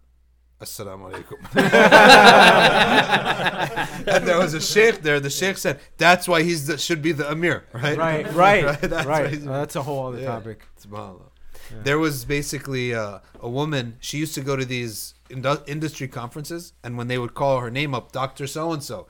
S2: Assalamu alaikum. and there was a sheikh there. The sheikh said, "That's why he should be the emir, right?"
S3: Right, right,
S2: Right,
S3: right.
S2: that's why he's-
S3: that's a whole other
S2: Yeah.
S3: topic.
S2: Subhanallah.
S3: Yeah.
S2: There was basically uh, a woman. She used to go to these indu- industry conferences, and when they would call her name up, Doctor So and So,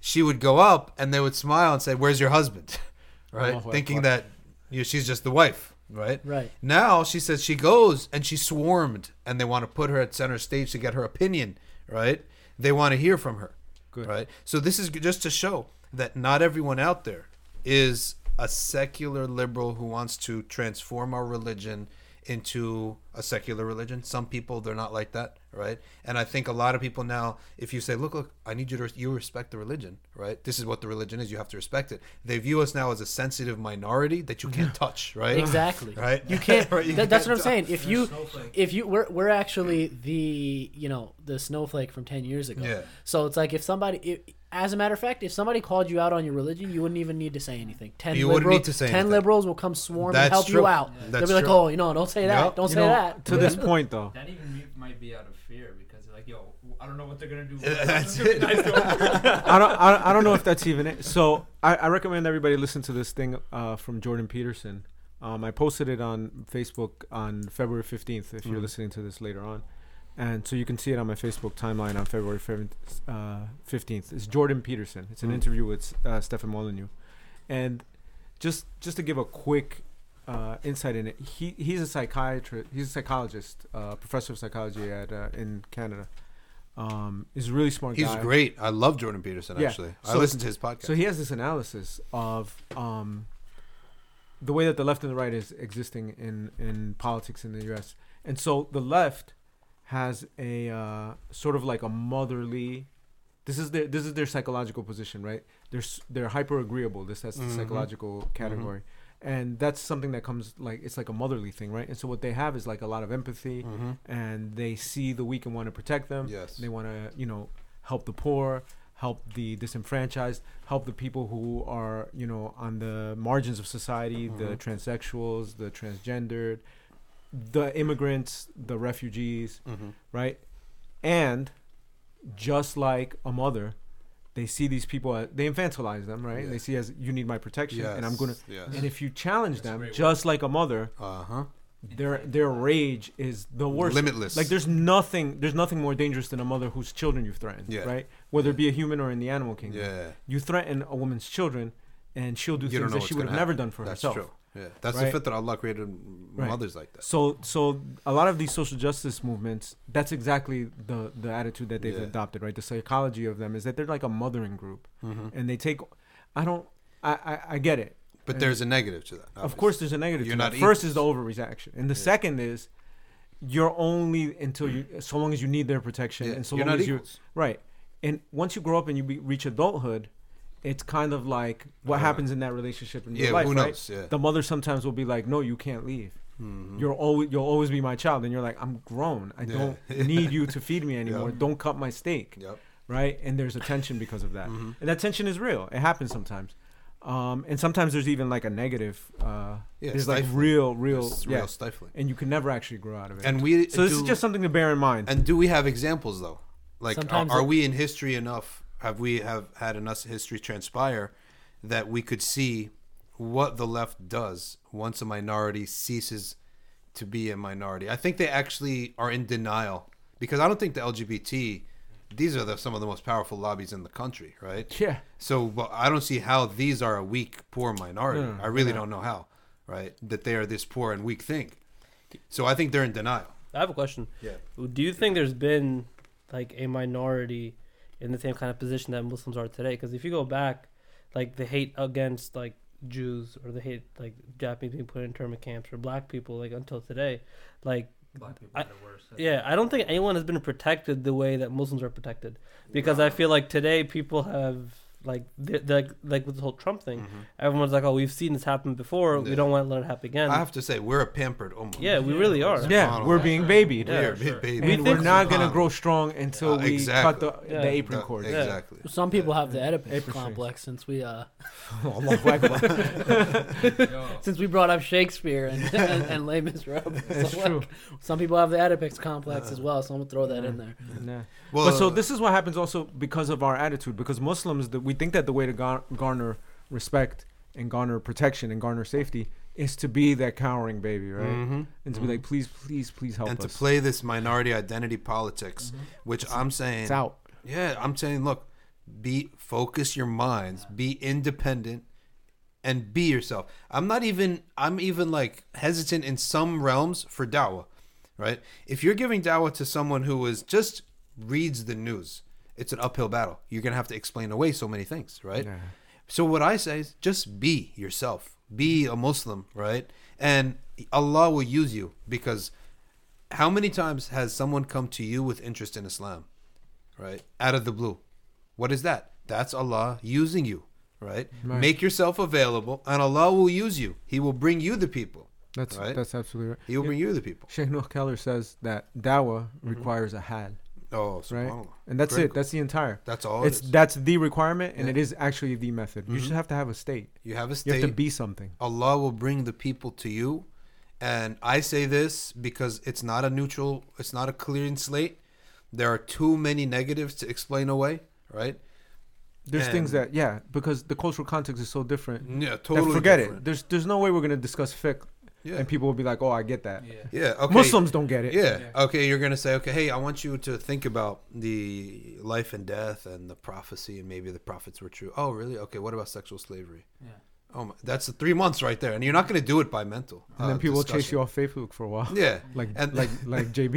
S2: she would go up and they would smile and say, "Where's your husband?" right,
S3: Allahu
S2: thinking that you know, she's just the wife. Right.
S1: Right.
S2: Now she says she goes and she swarmed, and they want to put her at center stage to get her opinion. Right. They want to hear from her.
S3: Good.
S2: Right. So this is just to show that not everyone out there is a secular liberal who wants to transform our religion into a secular religion. Some people they're not like that, right? And I think a lot of people now, if you say, "Look, look, I need you to you respect the religion, right? This is what the religion is. You have to respect it." They view us now as a sensitive minority that you can't touch, right?
S1: Exactly.
S2: Right.
S1: You can't.
S2: Right, you
S1: that, that's what
S2: can't
S1: I'm saying. If you,
S6: snowflake.
S1: if you, we're we're actually the you know the snowflake from ten years ago.
S2: Yeah.
S1: So it's like if somebody, if, as a matter of fact, if somebody called you out on your religion, you wouldn't even need to say anything. Ten
S2: You wouldn't
S1: liberals,
S2: need to say
S1: ten
S2: anything.
S1: liberals will come swarm
S2: That's
S1: and help
S2: true.
S1: you out.
S2: That's
S1: They'll be like,
S2: true.
S1: oh, you know, don't say that.
S2: Yep.
S1: Don't
S3: You
S1: say
S3: know,
S1: that.
S3: to this point, though,
S4: That even might be out of fear because like, yo, I don't know what they're gonna do.
S2: That's it.
S3: I don't, I don't, I don't know if that's even it. So I, I recommend everybody listen to this thing uh, from Jordan Peterson. Um, I posted it on Facebook on February 15th. If you're
S2: Mhm.
S3: listening to this later on, and so you can see it on my Facebook timeline on February 7th, uh, 15th. It's Jordan Peterson. It's an
S2: Mm.
S3: interview with uh, Stefan Molyneux, and just just to give a quick uh, insight in it, he he's a psychiatrist. He's a psychologist, uh, professor of psychology at uh, in Canada. Um, he's a really smart
S2: He's
S3: guy.
S2: great. I love Jordan Peterson.
S3: Yeah.
S2: Actually, I listen to his podcast.
S3: So he has this analysis of um, the way that the left and the right is existing in, in politics in the U.S. And so the left has a uh, sort of like a motherly. This is their this is their psychological position, right? They're they're hyper agreeable. This that's the
S2: Mhm.
S3: psychological category, and that's something that comes like it's like a motherly thing, right? And so what they have is like a lot of empathy,
S2: Mhm.
S3: and they see the weak and want to protect them.
S2: Yes.
S3: They want to, you know, help the poor, help the disenfranchised, help the people who are, you know, on the margins of society, the
S2: Mhm.
S3: transsexuals, the transgendered, the immigrants, the refugees,
S2: Mhm.
S3: right? And just like a mother, they see these people, they infantilize them, right?
S2: Yeah.
S3: They see as you need my protection, and I'm gonna.
S2: Yes.
S3: And if you challenge
S4: That's
S3: them,
S4: great word.
S3: just like a mother,
S2: Uh huh.
S3: their their rage is the worst.
S2: Limitless.
S3: Like there's nothing there's nothing more dangerous than a mother whose children you've threatened.
S2: Yeah.
S3: Right? Whether it be a human or in the animal kingdom.
S2: Yeah.
S3: You threaten a woman's children and she'll do
S2: You
S3: things that she would have
S2: gonna
S3: never done for
S2: That's
S3: herself.
S2: true. Yeah. That's
S3: Right?
S2: the fitra Allah created
S3: Right.
S2: mothers like that.
S3: So so a lot of these social justice movements, that's exactly the the attitude that they've
S2: Yeah.
S3: adopted, right? The psychology of them is that they're like a mothering group.
S2: Mhm.
S3: And they take I don't I, I, I get it.
S2: But
S3: and-
S2: there's a negative to that.
S3: Of course, there's a negative.
S2: You're
S3: to
S2: not
S3: that. First is the overreaction, and the
S2: Yeah.
S3: second is you're only until you, so long as you need their protection,
S2: Yeah,
S3: and so
S2: you're
S3: long as you
S2: equals.
S3: right. And once you grow up and you be, reach adulthood, it's kind of like what happens in that relationship in
S2: Yeah.
S3: your life,
S2: who
S3: right?
S2: knows? Yeah.
S3: The mother sometimes will be like, "No, you can't leave.
S2: Mhm.
S3: You're always you'll always be my child." And you're like, "I'm grown. I
S2: Yeah.
S3: don't need you to feed me anymore.
S2: Yeah.
S3: Don't cut my steak."
S2: Yep.
S3: Right? And there's a tension because of that,
S2: Mhm.
S3: and that tension is real. It happens sometimes. Um, and sometimes there's even like a negative. Uh,
S2: Yeah,
S3: there's like real, real,
S2: It's
S3: yeah,
S2: real stifling.
S3: and you can never actually grow out of it.
S2: And we
S3: so this is just something to bear in mind.
S2: And do we have examples though? Like, are,
S1: Sometimes
S2: are
S1: it-
S2: we in history enough? Have we have had enough history transpire that we could see what the left does once a minority ceases to be a minority? I think they actually are in denial because I don't think the LGBT. These are the, some of the most powerful lobbies in the country, right?
S3: yeah,
S2: So, but I don't see how these are a weak, poor minority.
S3: No, no,
S2: I really
S3: no.
S2: don't know how, right? That they are this poor and weak thing. So I think they're in denial.
S5: I have a question.
S2: Yeah.
S5: Do you think there's been like a minority in the same kind of position that Muslims are today? Because if you go back, like the hate against like Jews or the hate like Japanese being put in internment camps or black people like until today, like
S4: Black people
S5: I-. Yeah, I don't think anyone has been protected the way that Muslims are protected, because I feel like today people have like the like like with the whole Trump thing, everyone's like, oh, we've seen this happen before.
S2: Yeah.
S5: We don't want to let it happen again.
S2: I have to say, we're a pampered ummah.
S5: yeah, we really are.
S4: we're-
S3: Yeah, we're being babied.
S5: Yeah,
S2: We're
S4: sure.
S2: baby.
S5: We
S3: And
S5: think
S3: we're not gonna grow strong until
S2: Uh,
S3: we
S2: exactly.
S3: cut the,
S5: Yeah.
S3: the apron
S2: Uh,
S3: cord.
S2: Exactly.
S1: Some people have the Oedipus
S3: Apron
S1: complex since we uh
S3: Allahu Akbar.
S4: Yo,
S1: since we brought up Shakespeare and and, and Les Miserables.
S3: It's
S1: So,
S3: true.
S1: like, some people have the Oedipus complex as well, so I'm gonna throw that in there.
S3: Nah.
S2: Well,
S3: but so this is what happens also because of our attitude. Because Muslims, the, we think that the way to gar- garner respect and garner protection and garner safety is to be that cowering baby, right?
S2: Mhm.
S3: And to be like, please, please, please help us.
S2: and to play this minority identity politics, which I'm saying,
S3: it's out.
S2: yeah, I'm saying, look, be focus your minds, be independent, and be yourself. I'm not even. I'm even like hesitant in some realms for dawah, right? If you're giving dawah to someone who is just reads the news, it's an uphill battle. You're gonna have to explain away so many things, right?
S3: Yeah.
S2: So what I say is just be yourself. Be a Muslim, right? And Allah will use you because how many times has someone come to you with interest in Islam, right? Out of the blue. What is that? That's Allah using you, right?
S3: Right.
S2: Make yourself available and Allah will use you. He will bring you the people.
S3: That's
S2: Right.
S3: that's absolutely right.
S2: He will bring you the people.
S3: Sheikh Nuh Keller says that dawah mm-hmm. requires a hal,
S2: Oh,
S3: right? And that's
S2: Very
S3: it. That's the entire.
S2: That's all
S3: It's
S2: it
S3: that's the requirement, and
S2: Yeah.
S3: it is actually the method. You
S2: Mhm.
S3: just have to have a state.
S2: You have a state.
S3: You have to be something.
S2: Allah will bring the people to you. And I say this because it's not a neutral, it's not a clean slate. There are too many negatives to explain away, right?
S3: There's things that yeah, because the cultural context is so different.
S2: Yeah, totally.
S3: forget
S2: different.
S3: it. There's there's no way we're gonna discuss fiqh
S2: Yeah.
S3: and people will be like, oh, I get that.
S4: yeah.
S2: yeah. Okay.
S3: Muslims don't get it.
S2: Yeah.
S4: Yeah.
S2: Okay. You're gonna say, okay, hey, I want you to think about the life and death and the prophecy, and maybe the prophets were true. Oh, really? Okay. What about sexual slavery?
S4: Yeah.
S2: Oh, my, that's the three months right there, and you're not gonna do it by mental.
S3: And then
S2: uh,
S3: people will chase you off Facebook for a while.
S2: Yeah.
S3: Like
S2: And-
S3: like like JB.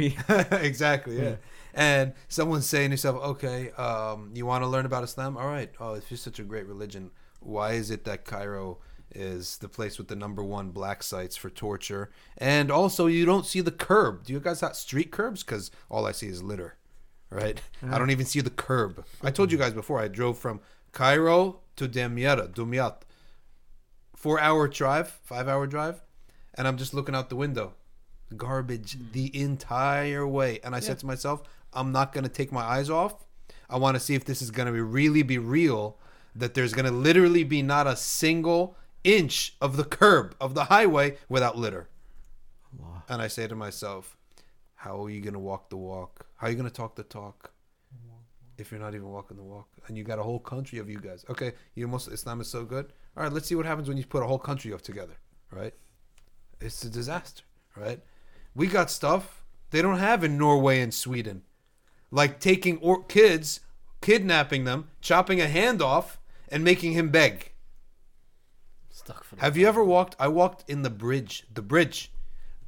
S2: exactly. Yeah.
S3: Yeah.
S2: And someone's saying to yourself, okay, um, you want to learn about Islam? All right. Oh, if you're such a great religion, why is it that Cairo is the place with the number one black sites for torture? And also, you don't see the curb. Do you guys have street curbs? Because all I see is litter, right? I don't even see the curb. I told you guys before. I drove from Cairo to Damietta, Dumyat, four hour drive, five hour drive, and I'm just looking out the window garbage hmm. the entire way. And I said to myself, I'm not going to take my eyes off. I want to see if this is going to be really be real that there's going to literally be not a single inch of the curb of the highway without litter. And I say to myself, how are you going to walk the walk? How are you going to talk the talk? If you're not even walking the walk, and you got a whole country of you guys, okay, you Muslim Islam is so good. All right, let's see what happens when you put a whole country of together, right? It's a disaster, right? We got stuff they don't have in Norway and Sweden, like taking or- kids, kidnapping them, chopping a hand off, and making him beg.
S1: Stuck for
S2: Have you ever walked? I walked in the bridge, the bridge,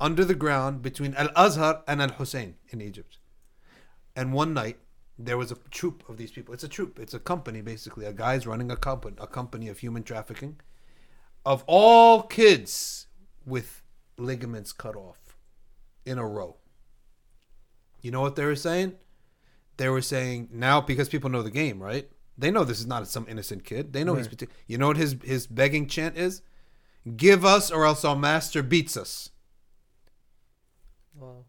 S2: under the ground between Al Azhar and Al Hussein in Egypt. And one night, there was a troop of these people. It's a troop. It's a company, basically. A guy's running a company, a company of human trafficking, of all kids with ligaments cut off in a row. You know what they were saying? They were saying now because people know the game, right? They know this is not some innocent kid. They know he's. You know what his his begging chant is? Give us, or else our master beats us.
S5: Wow.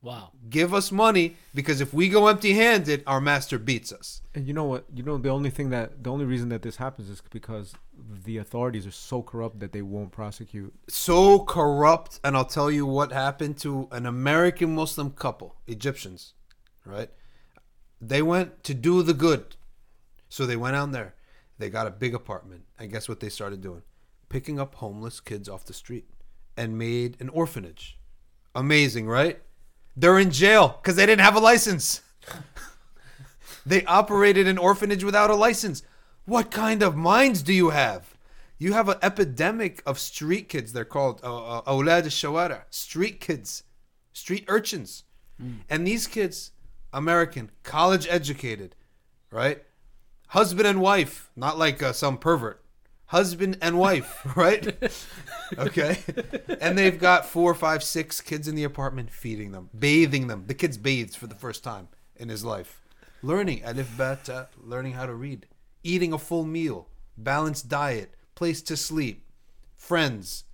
S1: Wow.
S2: Give us money because if we go empty-handed, our master beats us.
S3: And you know what? You know the only thing that the only reason that this happens is because the authorities are so corrupt that they won't prosecute.
S2: So corrupt, and I'll tell you what happened to an American Muslim couple, Egyptians, right? They went to do the good, so they went out there. They got a big apartment. And guess what they started doing? Picking up homeless kids off the street and made an orphanage. Amazing, right? They're in jail because they didn't have a license. they operated an orphanage without a license. What kind of minds do you have? You have an epidemic of street kids. They're called uh, uh, Awlad Shawara, street kids, street urchins. Mm. And these kids, American, college educated, right? Husband and wife, not like uh, some pervert, husband and wife, right? okay. And they've got four, five, six kids in the apartment feeding them, bathing them. The kid's bathes for the first time in his life. Learning alif bata, learning how to read, eating a full meal, balanced diet, place to sleep, friends.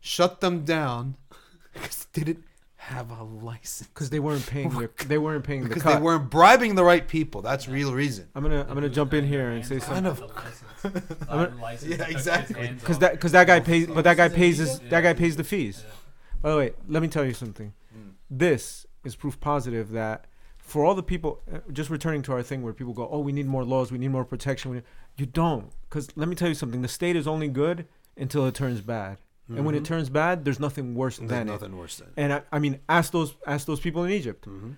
S2: Shut them down because they didn't have a license.
S3: because they weren't paying their, they weren't paying the
S2: Because
S3: cut.
S2: they weren't bribing the right people. That's real reason.
S3: I'm gonna I'm gonna jump in here and say something.
S2: of- Yeah, exactly.
S3: because that because that guy pays, but that guy pays his that guy pays the fees. By the way, let me tell you something.
S2: Mm.
S3: This is proof positive that for all the people, uh, just returning to our thing where people go, "Oh, we need more laws, we need more protection." Need, you don't, because let me tell you something. The state is only good until it turns bad, and when it
S2: Mhm.
S3: turns bad, there's nothing worse
S2: There's
S3: than it.
S2: nothing worse than.
S3: And I, I mean, ask those ask those people in Egypt.
S2: Mm-hmm.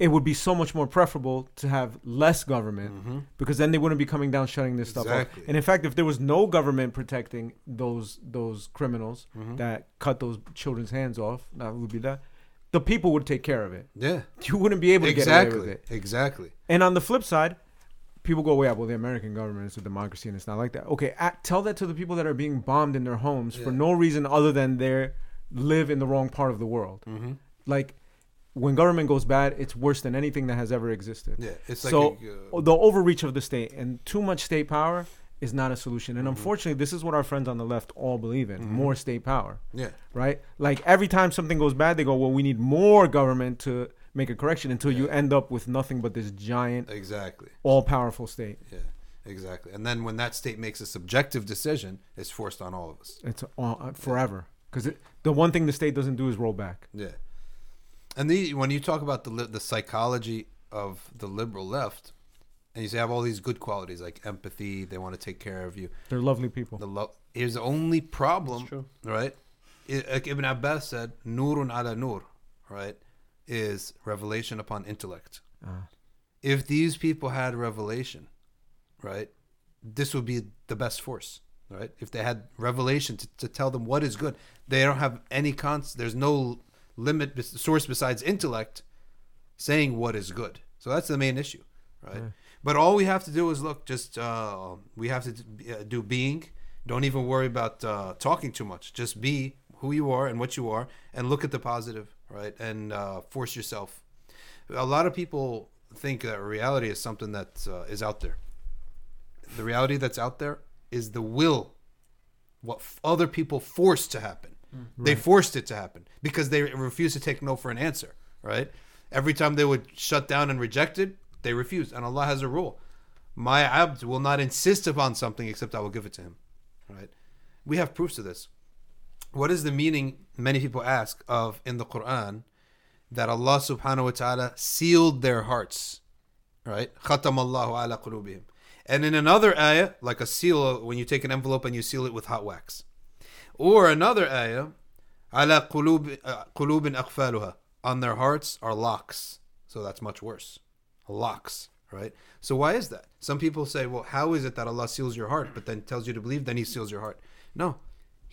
S3: It would be so much more preferable to have less government
S2: Mm-hmm.
S3: because then they wouldn't be coming down shutting this stuff
S2: Exactly.
S3: off. And in fact, if there was no government protecting those those criminals
S2: Mhm.
S3: that cut those children's hands off, that would be that. The people would take care of it.
S2: Yeah.
S3: You wouldn't be able to get away
S2: Exactly.
S3: with it.
S2: Exactly.
S3: And on the flip side, people go, "Yeah, well, the American government is a democracy, and it's not like that." Okay, a tell that to the people that are being bombed in their homes for no reason other than they live in the wrong part of the world.
S2: Mm-hmm.
S3: Like when government goes bad, it's worse than anything that has ever existed.
S2: Yeah. It's like
S3: so
S2: a, uh,
S3: the overreach of the state and too much state power is not a solution. And
S2: Mhm.
S3: unfortunately, this is what our friends on the left all believe in:
S2: Mhm.
S3: more state power.
S2: yeah.
S3: Right? Like every time something goes bad, they go, "Well, we need more government to make a correction." Until you end up with nothing but this giant,
S2: Exactly.
S3: all-powerful state.
S2: Yeah. Exactly. And then when that state makes a subjective decision, it's forced on all of us.
S3: It's all, uh, forever. Because the one thing the state doesn't do is roll back.
S2: Yeah. And the when you talk about the the psychology of the liberal left, and you say have all these good qualities like empathy, they want to take care of you.
S3: They're lovely people.
S2: The lo- here's the only problem,
S5: true.
S2: right? I- like Ibn Abbas said, "Nurun ala nur," right? Is revelation upon intellect.
S3: Ah.
S2: If these people had revelation, right, this would be the best force, right? If they had revelation to, to tell them what is good, they don't have any cons. There's no limit source besides intellect saying what is good. So that's the main issue, right?
S3: Yeah.
S2: But all we have to do is look. Just uh, we have to uh, do being. Don't even worry about uh, talking too much. Just be who you are and what you are, and look at the positive, right? And uh, force yourself. A lot of people think that reality is something that uh, is out there. The reality that's out there is the will, what f- other people forced to happen. They forced it to happen because they refused to take no for an answer, right? Every time they would shut down and reject it, they refused. And Allah has a rule. My abd will not insist upon something except I will give it to him. Right? We have proofs of this. What is the meaning, many people ask, of in the Quran that Allah subhanahu wa ta'ala sealed their hearts? Right? Khatam Allahu ala qulubihim. And in another ayah, like a seal, when you take an envelope and you seal it with hot wax. Or another ayah, ala qulub uh, qulubin aqfaluha. On their hearts are locks. So that's much worse. Locks, right? So why is that? Some people say, well, how is it that Allah seals your heart, but then tells you to believe, then He seals your heart? No,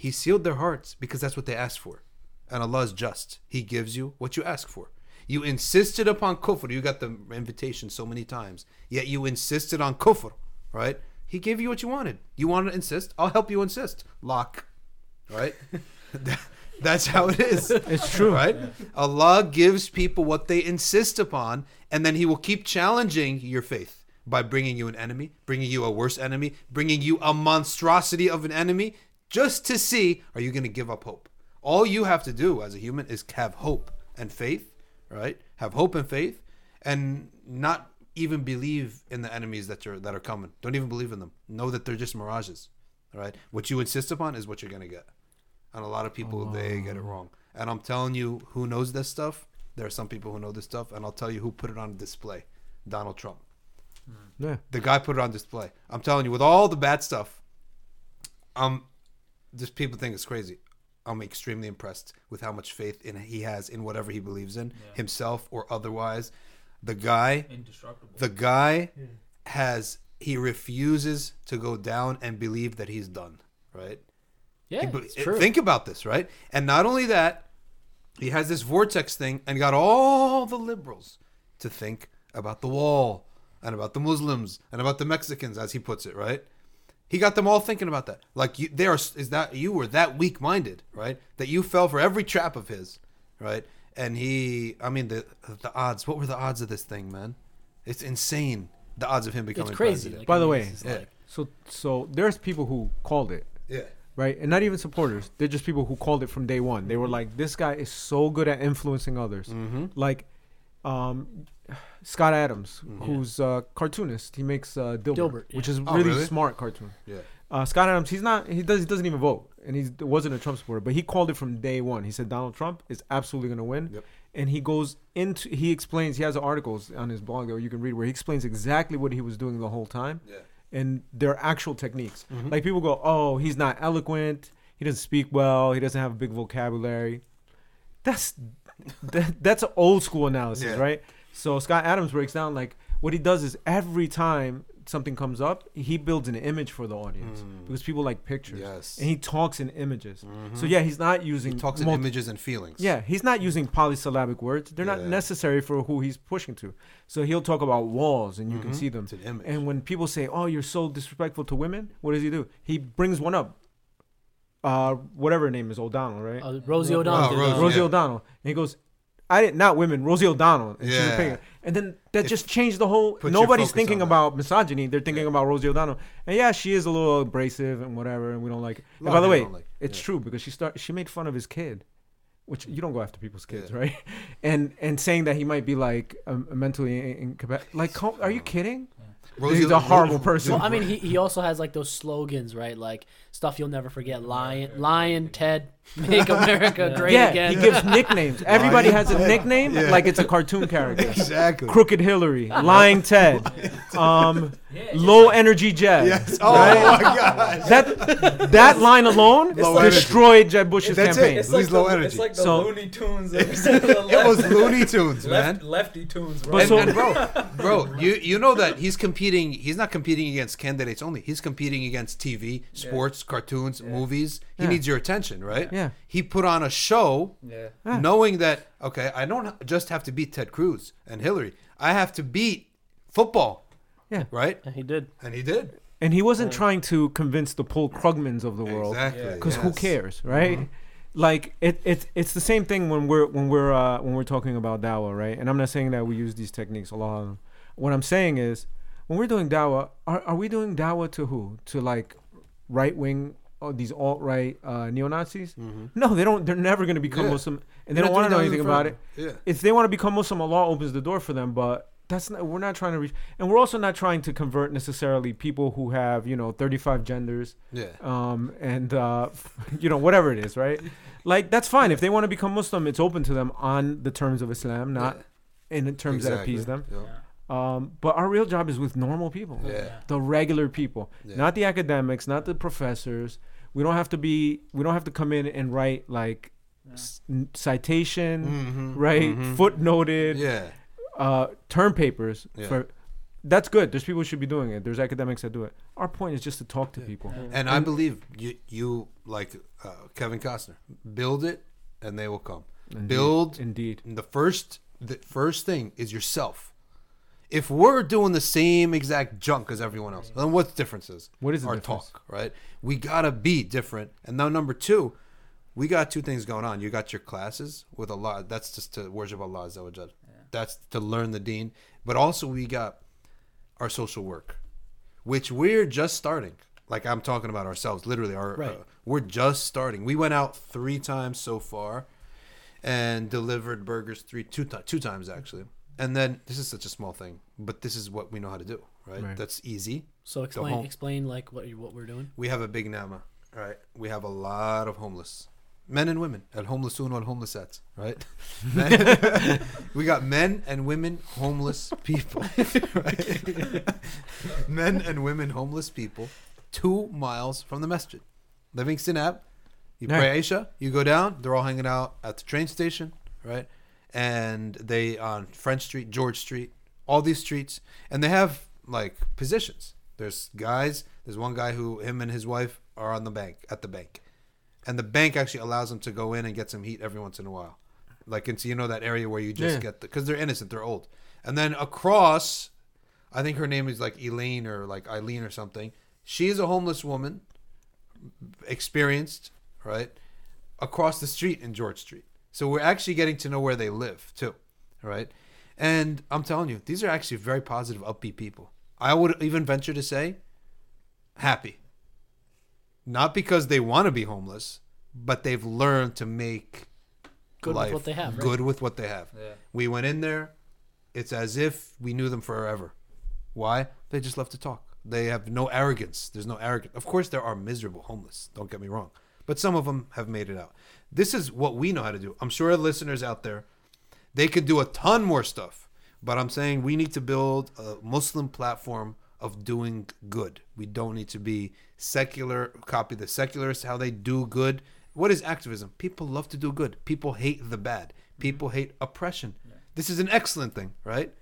S2: He sealed their hearts because that's what they asked for, and Allah is just. He gives you what you ask for. You insisted upon kufr. You got the invitation so many times, yet you insisted on kufr, right? He gave you what you wanted. You want to insist. I'll help you insist. Lock, right? That's how it is.
S3: It's true.
S2: right? Allah gives people what they insist upon, and then He will keep challenging your faith by bringing you an enemy, bringing you a worse enemy, bringing you a monstrosity of an enemy, just to see are you going to give up hope. All you have to do as a human is have hope and faith, right? Have hope and faith, and not even believe in the enemies that are that are coming. Don't even believe in them. Know that they're just mirages. All right. What you insist upon is what you're going to get and a lot of people they get it wrong. And I'm telling you, who knows this stuff? There are some people who know this stuff, and I'll tell you who put it on display: Donald Trump.
S3: Yeah.
S2: The guy put it on display. I'm telling you, with all the bad stuff, um, just people think it's crazy. I'm extremely impressed with how much faith in he has in whatever he believes in,
S4: Yeah.
S2: himself or otherwise. The guy,
S4: Indestructible.
S2: the guy has he refuses to go down and believe that he's done. Right?
S1: Yeah,
S2: He-
S1: it's true.
S2: Think about this, right? And not only that, he has this vortex thing and got all the liberals to think about the wall and about the Muslims and about the Mexicans, as he puts it, right? He got them all thinking about that. Like you, they are. Is that you were that weak minded, right? That you fell for every trap of his, right? And he, I mean, the the odds. What were the odds of this thing, man? It's insane. The odds of him becoming
S1: It's crazy.
S2: president.
S1: Like,
S3: By
S1: I
S3: the way,
S2: yeah.
S1: like-
S3: So so there's people who called it.
S2: yeah.
S3: right? And not even supporters. They're just people who called it from day one. They were like, "This guy is so good at influencing others."
S2: Mm-hmm.
S3: Like, um, Scott Adams,
S2: Mhm.
S3: who's a cartoonist. He makes uh, Dilbert,
S1: Dilbert,
S3: which is
S2: Oh,
S3: really,
S2: really?
S3: smart cartoon.
S2: Yeah.
S3: Uh, Scott Adams, he's not. He does. He doesn't even vote, and he wasn't a Trump supporter. But he called it from day one. He said Donald Trump is absolutely going to win.
S2: Yep.
S3: And he goes into. He explains. He has articles on his blog that you can read where he explains exactly what he was doing the whole time
S2: Yeah.
S3: and their actual techniques.
S2: Mhm.
S3: Like people go, "Oh, he's not eloquent. He doesn't speak well. He doesn't have a big vocabulary." That's that, that's an old school analysis,
S2: Yeah.
S3: right? So Scott Adams breaks down like what he does is every time something comes up, he builds an image for the audience
S2: Mm.
S3: because people like pictures,
S2: Yes.
S3: and he talks in images.
S2: Mhm.
S3: So yeah, he's not using
S2: he talks in images and feelings.
S3: yeah, he's not using polysyllabic words. They're not necessary for who he's pushing to. So he'll talk about walls, and you can
S2: Mhm.
S3: see them.
S2: It's an image.
S3: And when people say, "Oh, you're so disrespectful to women," what does he do? He brings one up. Uh, whatever her name is, O'Donnell, right?
S1: Uh, Rosie O'Donnell.
S2: Oh, Rosie,
S3: Rosie
S2: yeah.
S3: O'Donnell. And he goes, "I didn't, not women, Rosie O'Donnell." And she's a
S2: Yeah.
S3: And then that
S2: If-
S3: just changed the whole. Nobody's thinking about misogyny. They're thinking
S2: Yeah.
S3: about Rosie O'Donnell. And yeah, she is a little abrasive and whatever, and we don't like it. And by the way,
S2: like-
S3: it's
S2: yeah.
S3: true because she start she made fun of his kid, which you don't go after people's kids,
S2: Yeah.
S3: right? And and saying that he might be like um, mentally incapacitated. Like, are you kidding?
S2: Rosie-
S3: He's a horrible
S2: Rosie-
S3: person.
S1: Well, I mean, he, he also has like those slogans, right? Like stuff you'll never forget. Lyin', Lyin', Ted, make America
S5: Yeah.
S1: great
S3: yeah,
S1: again.
S3: he gives nicknames. Everybody
S2: Lyin'
S3: has a
S2: Ted.
S3: nickname
S2: Yeah.
S3: like it's a cartoon character.
S2: Exactly.
S3: Crooked Hillary, Lying Ted, um,
S4: Yeah,
S3: Low Energy Jeb.
S2: Yes. Oh
S3: Right?
S2: my God.
S3: That that line alone
S2: Low energy.
S3: destroyed Jeb Bush's
S2: That's it.
S3: campaign.
S2: It's like low
S4: the,
S2: energy.
S4: It's like the
S3: So-
S4: Looney Tunes. Of
S2: It was Looney Tunes, man.
S4: Left, lefty tunes, bro.
S3: But
S2: And,
S3: so-
S2: and bro, bro, you you know that he's competing. He's not competing against candidates only. He's competing against TV, sports, cartoons, movies. He
S3: Yeah.
S2: needs your attention, right?
S3: Yeah.
S2: He put on a show,
S4: yeah.
S3: Yeah.
S2: knowing that okay, I don't just have to beat Ted Cruz and Hillary. I have to beat football.
S3: Yeah.
S2: Right.
S5: And he did.
S2: And he did.
S3: And he wasn't trying to convince the Paul Krugmans of the world.
S2: Exactly.
S4: Yeah.
S3: because who cares right
S2: Mhm.
S3: like it, it it's the same thing when we're when we're uh when we're talking about dawa right and i'm not saying that we use these techniques a lot of them what i'm saying is when we're doing dawa are, are we doing dawa to who to like right wing oh, these alt-right uh neo-nazis no they don't they're never going to become
S2: Yeah.
S3: muslim and they
S2: You're
S3: don't want to know anything about it.
S2: Yeah.
S3: if they want to become muslim allah opens the door for them but that's not we're not trying to reach and we're also not trying to convert necessarily people who have you know 35 genders
S2: Yeah.
S3: um, and uh, you know whatever it is, right? Like that's fine if they want to become Muslim, it's open to them on the terms of Islam, not in the terms that appease them.
S2: Yeah.
S3: Um, but our real job is with normal people,
S2: Yeah.
S3: the regular people,
S2: Yeah.
S3: not the academics, not the professors. We don't have to be. We don't have to come in and write like s- n- citation,
S2: Mhm.
S3: right?
S2: Mhm.
S3: Footnoted,
S2: Yeah.
S3: uh, term papers
S2: Yeah.
S3: for. That's good. There's people who should be doing it. There's academics that do it. Our point is just to talk to people.
S2: And I believe you, you like uh, Kevin Costner, build it, and they will come.
S3: Indeed.
S2: Build
S3: Indeed.
S2: the first. The first thing is yourself. If we're doing the same exact junk as everyone else, then what's the difference is?
S3: What is the
S2: our
S3: difference?
S2: talk, right? We gotta be different. And now number two, we got two things going on. You got your classes with Allah. That's just to worship Allah Azza wa Jal. That's to learn the Deen. But also we got our social work, which we're just starting. Like I'm talking about ourselves, literally. Our
S1: Right.
S2: uh, we're just starting. We went out three times so far, and delivered burgers three two ti- two times actually. And then this is such a small thing, but this is what we know how to do, right?
S3: Right.
S2: That's easy.
S1: So explain
S2: home-
S1: explain like what you, what we're doing.
S2: We have a big nama, right? We have a lot of homeless men and women. Al homelessoon wal homelessats, right? Men- we got men and women homeless people, right? men and women homeless people, two miles from the masjid, Livingston Ave. You pray Isha, you go down. They're all hanging out at the train station, right? And they on French Street, George Street, all these streets, and they have like positions. There's guys. There's one guy who him and his wife are on the bank at the bank, and the bank actually allows them to go in and get some heat every once in a while, like into you know that area where you just
S3: Yeah.
S2: get because they're innocent, they're old, and then across, I think her name is like Elaine or like Eileen or something. She is a homeless woman, experienced, right, across the street in George Street. So we're actually getting to know where they live too, right? And I'm telling you, these are actually very positive, upbeat people. I would even venture to say, happy. Not because they want to be homeless, but they've learned to make
S1: Good with what they have, right?
S2: Good with what they have.
S4: Yeah.
S2: We went in there. It's as if we knew them forever. Why? They just love to talk. They have no arrogance. There's no arrogance. Of course, there are miserable homeless. Don't get me wrong, but some of them have made it out. This is what we know how to do. I'm sure listeners out there, they could do a ton more stuff. But I'm saying we need to build a Muslim platform of doing good. We don't need to be secular. Copy the secularists how they do good. What is activism? People love to do good. People hate the bad. People mm-hmm. hate oppression. This is an excellent thing, right?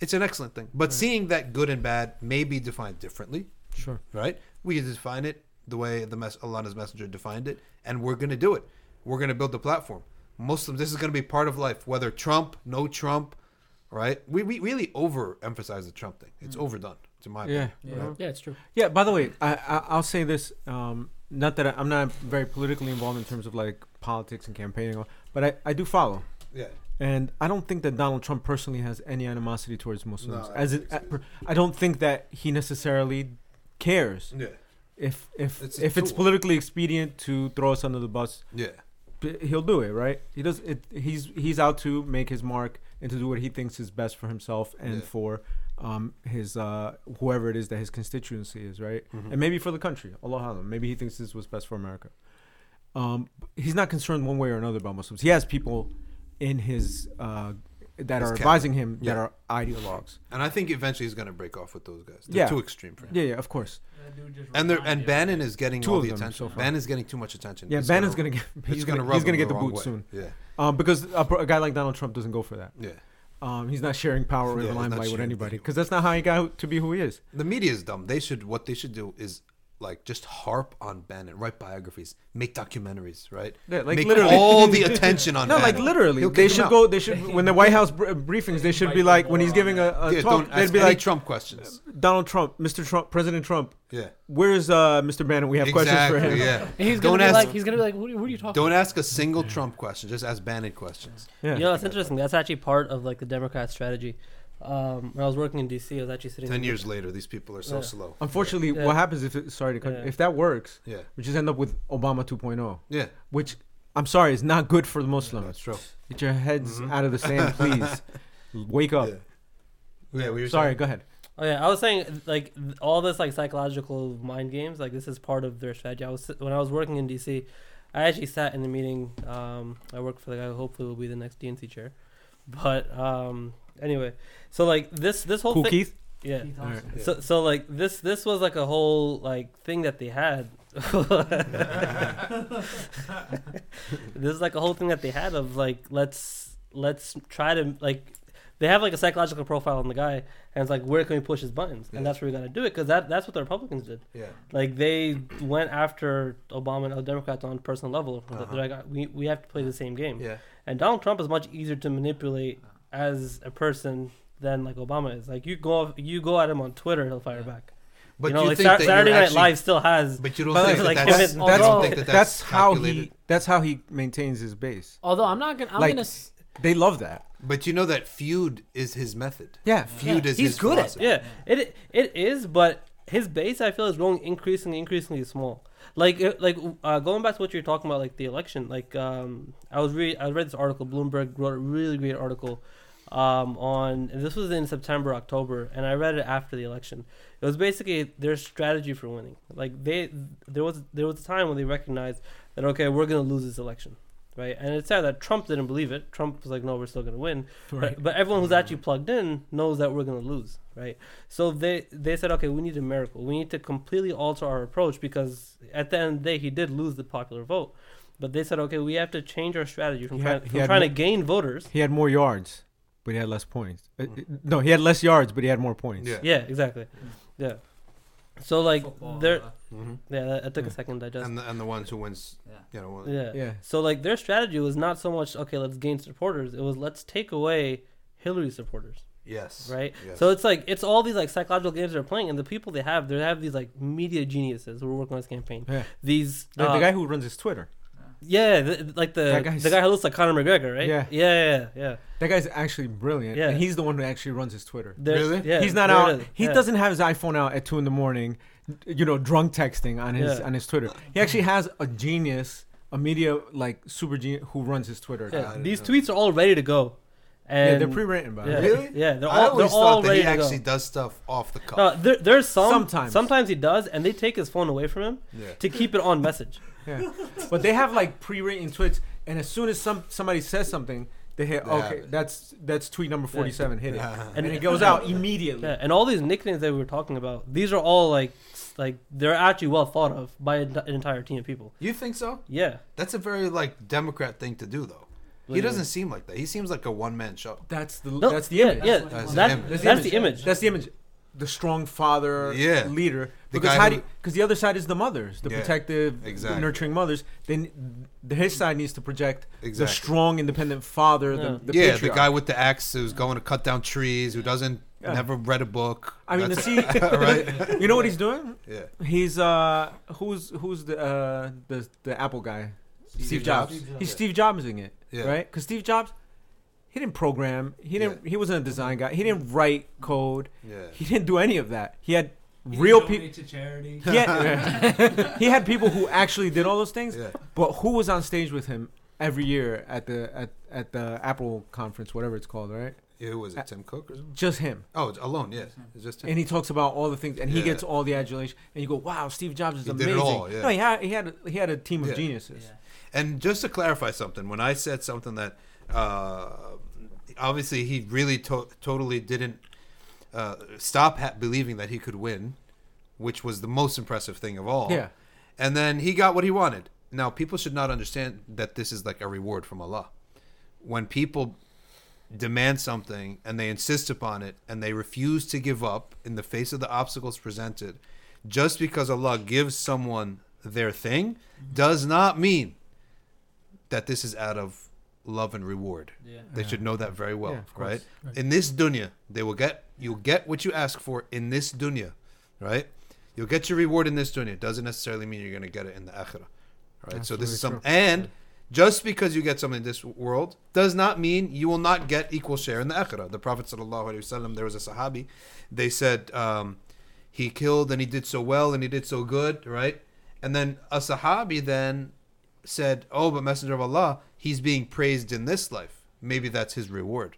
S2: It's an excellent thing. But seeing that good and bad may be defined differently,
S3: Sure.
S2: right? We can define it the way the mess Allah's messenger defined it, and we're going to do it. We're going to build the platform. Muslims, this is going to be part of life, whether Trump, no Trump, right? We, we really overemphasize the Trump thing. It's overdone, to my
S3: Yeah.
S2: opinion. right?
S1: Yeah, it's true.
S3: Yeah. By the way, I, I I'll say this. Um, not that I, I'm not very politically involved in terms of like politics and campaigning, but I, I do follow.
S2: Yeah.
S3: And I don't think that Donald Trump personally has any animosity towards Muslims.
S2: No, I
S3: As
S2: don't
S3: it,
S2: think
S3: I don't think that he necessarily cares
S2: Yeah.
S3: if if
S2: It's a
S3: if it's politically expedient to throw us under the bus.
S2: Yeah.
S3: He'll do it, right? He does it. He's he's out to make his mark and to do what he thinks is best for himself and
S2: Yeah.
S3: for um his uh whoever it is that his constituency is, right?
S2: Mhm.
S3: And maybe for the country. Allah Alam. Maybe he thinks this was best for America. Um, he's not concerned one way or another about Muslims. He has people in his uh that
S2: His
S3: are
S2: cabinet.
S3: advising him
S2: Yeah.
S3: that are ideologues.
S2: And I think eventually he's going to break off with those guys. They're
S3: Yeah.
S2: too extreme for him.
S3: Yeah, yeah, of course.
S2: And they're, and Bannon is getting
S3: Two
S2: all
S3: of
S2: the
S3: them
S2: attention.
S3: so far.
S2: Bannon's getting too much attention.
S3: Yeah,
S2: It's
S3: Bannon's gonna get
S2: it's
S3: he's
S2: gonna
S3: gonna,
S2: rub
S3: he's gonna get the
S2: wrong
S3: boot
S2: way.
S3: soon.
S2: Yeah.
S3: Um, because a, a guy like Donald Trump doesn't go for that.
S2: Yeah.
S3: Um, he's not sharing power or
S2: Yeah,
S3: the
S2: he's not
S3: limelight with
S2: sharing
S3: anybody because that's not how he got to be who he is.
S2: The media is dumb. They should what they should do is like just harp on Bannon, write biographies, make documentaries, right?
S3: Yeah, like
S2: make
S3: literally.
S2: all the attention on him.
S3: No,
S2: Bannon.
S3: like literally,
S2: He'll
S3: they should go. They should when the White House br- briefings, they should be like when he's giving a, a
S2: Yeah,
S3: talk, they'd be
S2: any
S3: like
S2: Trump questions.
S3: Donald Trump, Mr. Trump, President Trump.
S2: Yeah,
S3: Where's uh, Mr. Bannon? We have questions for him.
S2: Yeah,
S1: And he's
S2: Don't
S1: gonna be
S2: ask-
S1: like, he's gonna be like, what, are- what are you talking?
S2: don't ask a single Trump question. Just ask Bannon questions.
S3: Yeah.
S5: You know, it's interesting. That's actually part of like the Democrat strategy. Um, when I was working in D.C., I was actually sitting.
S2: Ten
S5: in-
S2: years later, these people are so
S5: Yeah.
S2: slow.
S3: Unfortunately,
S5: Yeah.
S3: what happens if it, sorry to cut,
S5: Yeah.
S3: if that works,
S2: Yeah,
S3: we just end up with Obama 2.0,
S2: yeah,
S3: which I'm sorry is not good for the Muslims.
S2: that's true.
S3: Get your heads
S2: Mhm.
S3: out of the sand, please. Wake up.
S2: Yeah. Yeah, we were
S3: Sorry,
S2: saying-
S3: go ahead.
S5: Oh yeah, I was saying like all this like psychological mind games. Like this is part of their strategy. I was when I was working in D.C. I actually sat in the meeting. Um, I worked for the guy who hopefully will be the next DNC chair. But um, anyway, so like this this whole
S3: Cool,
S5: thing,
S3: Keith.
S5: yeah.
S3: Alright.
S2: Yeah.
S5: So so like this this was like a whole like thing that they had. this is like a whole thing that they had of like let's let's try to like they have like a psychological profile on the guy and it's like where can we push his buttons
S2: Yeah.
S5: and that's where we got to do it because that that's what the Republicans did.
S2: Yeah,
S5: Like they went after Obama and other Democrats on a personal level.
S2: Uh-huh.
S5: They're like we we have to play the same game.
S2: yeah,
S5: And Donald Trump is much easier to manipulate as a person than like Obama is. Like you go you go at him on Twitter, he'll fire back.
S2: but
S5: you know,
S2: you
S5: like
S2: think
S5: Sa-
S2: that
S5: Saturday
S2: you're
S5: Night
S2: actually,
S5: Live still has.
S2: But you don't
S3: But
S2: think
S5: like,
S2: that
S5: like,
S2: that's,
S5: if it- although-
S2: think that
S3: that's,
S2: that's,
S3: how he. That's how he maintains his base.
S1: Although I'm not gonna, I'm
S3: Like-
S1: gonna. s-
S3: They love that.
S2: But you know that feud is his method.
S3: Yeah.
S2: Feud
S1: Yeah,
S2: is
S1: he's
S2: his
S1: good at
S2: philosophy.
S5: Yeah, it it is, but his base I feel is growing increasingly increasingly small. Like like uh, going back to what you're talking about, like the election. Like um, I was read I read this article. Bloomberg wrote a really great article um, on this was in September October, and I read it after the election. It was basically their strategy for winning. Like they there was there was a time when they recognized that okay we're gonna lose this election. Right, and it's sad that Trump didn't believe it. Trump was like, "No, we're still gonna win." But, but everyone who's actually plugged in knows that we're gonna lose, right? So they they said, okay, we need a miracle. We need to completely alter our approach because at the end of the day, he did lose the popular vote. But they said, okay, we have to change our strategy from
S3: He
S5: trying,
S3: had- he
S5: from
S3: had
S5: trying to gain voters.
S3: He had more yards, but he had less points. Uh, no, he had less yards, but he had more points.
S2: Yeah.
S5: Yeah, exactly. Yeah. So like
S4: Football,
S5: they're
S4: uh,
S2: hmm
S5: yeah, that, that took
S3: Yeah.
S5: a second to digest.
S2: And the, and the ones who wins,
S4: Yeah.
S2: you know, one-
S5: yeah.
S3: Yeah.
S5: So like their strategy was not so much okay, let's gain supporters. It was let's take away Hillary supporters.
S2: Yes.
S5: right?
S2: Yes.
S5: So it's like it's all these like psychological games they're playing, and the people they have, they have these like media geniuses who are working on this campaign.
S3: Yeah.
S5: These
S3: The, the
S5: uh,
S3: guy who runs his Twitter.
S5: yeah, the, like the the guy who looks like Conor McGregor, right?
S3: Yeah.
S5: yeah, yeah, yeah.
S3: That guy's actually brilliant.
S5: Yeah.
S3: And he's the one who actually runs his Twitter.
S5: There-
S2: Really?
S5: Yeah,
S3: he's not out.
S5: it is.
S3: He
S5: Yeah.
S3: doesn't have his iPhone out at two in the morning, you know, drunk texting on his
S5: Yeah.
S3: on his Twitter. He actually has a genius, a media like super genius who runs his Twitter.
S5: Yeah,
S3: account.
S5: these tweets are all ready to go. And
S3: Yeah, they're pre-written by
S5: yeah,
S3: him.
S2: Really?
S5: Yeah, they're
S2: I
S5: all they're
S2: always
S5: all
S2: thought that
S5: ready
S2: he actually does stuff off the cuff.
S5: No, there, there's some
S3: Sometimes.
S5: sometimes he does, and they take his phone away from him
S2: yeah.
S5: to keep it on message.
S3: Yeah. But they have like pre-written tweets, and as soon as some somebody says something, they hit
S2: They have
S3: okay, that's that's tweet number forty-seven. Hit it,
S2: Yeah.
S3: and it goes out immediately.
S5: Yeah, and all these nicknames that we were talking about, these are all like like they're actually well thought of by an an entire team of people.
S2: You think so?
S5: Yeah,
S2: That's a very like Democrat thing to do, though.
S5: What
S2: He doesn't seem like that. He seems like a one man show.
S3: That's the
S5: No,
S3: that's the
S5: yeah,
S3: image.
S5: yeah,
S2: That's
S5: that's,
S2: the image.
S5: that's, the image.
S3: That's the image. The strong father,
S2: Yeah.
S3: leader.
S2: The
S3: Because
S2: guy
S3: how do because the other side is the mothers, the
S2: Yeah,
S3: protective,
S2: exactly.
S3: nurturing mothers. Then the, his side needs to project the strong, independent father.
S5: Yeah.
S3: The, the
S2: yeah, the guy with the axe who's going to cut down trees, who doesn't
S3: Yeah.
S2: never read a book.
S3: I mean, the
S2: That's-
S3: see,
S2: right?
S3: you know what he's doing?
S2: Yeah.
S3: He's uh, who's who's the uh the the Apple guy? Steve, Jobs.
S2: Jobs.
S3: He's
S2: Yeah.
S3: Steve Jobsing it,
S2: Yeah.
S3: right? Because Steve Jobs, he didn't program. He didn't. He wasn't a design guy. He didn't write code.
S2: Yeah.
S3: He didn't do any of that. He had
S4: He
S3: real people.
S4: to charity.
S3: He had, he had people who actually did all those things.
S2: Yeah.
S3: But who was on stage with him every year at the at, at the Apple conference, whatever it's called, right?
S2: Yeah, Who was it? Tim Cook or something?
S3: Just him.
S2: Oh, it's alone. Yeah. It's just him.
S3: And he talks about all the things, and he
S2: Yeah.
S3: gets all the adulation. And you go, "Wow, Steve Jobs is
S2: He did it
S3: amazing."
S2: all, yeah.
S3: No, he had he had a, he had a team of
S2: Yeah.
S3: geniuses.
S2: And just to clarify something, when I said something that uh, obviously he really to- totally didn't uh, stop ha- believing that he could win, which was the most impressive thing of all.
S3: Yeah.
S2: And then he got what he wanted. Now, people should not understand that this is like a reward from Allah. When people demand something and they insist upon it and they refuse to give up in the face of the obstacles presented, just because Allah gives someone their thing does not mean that this is out of love and reward.
S1: Yeah.
S2: They should know that very well,
S3: Yeah,
S2: right?
S1: Right.
S2: In this dunya, they will get you'll get what you ask for in this dunya, right? You'll get your reward in this dunya. It doesn't necessarily mean you're going to get it in the akhirah, right? so this is some
S3: Absolutely
S2: and just because you get something in this world does not mean you will not get equal share in the akhirah. The Prophet sallallahu alaihi wasallam, there was a sahabi, they said um, he killed and he did so well and he did so good, right? And then a sahabi then said, "Oh, but Messenger of Allah, he's being praised in this life. Maybe that's his reward."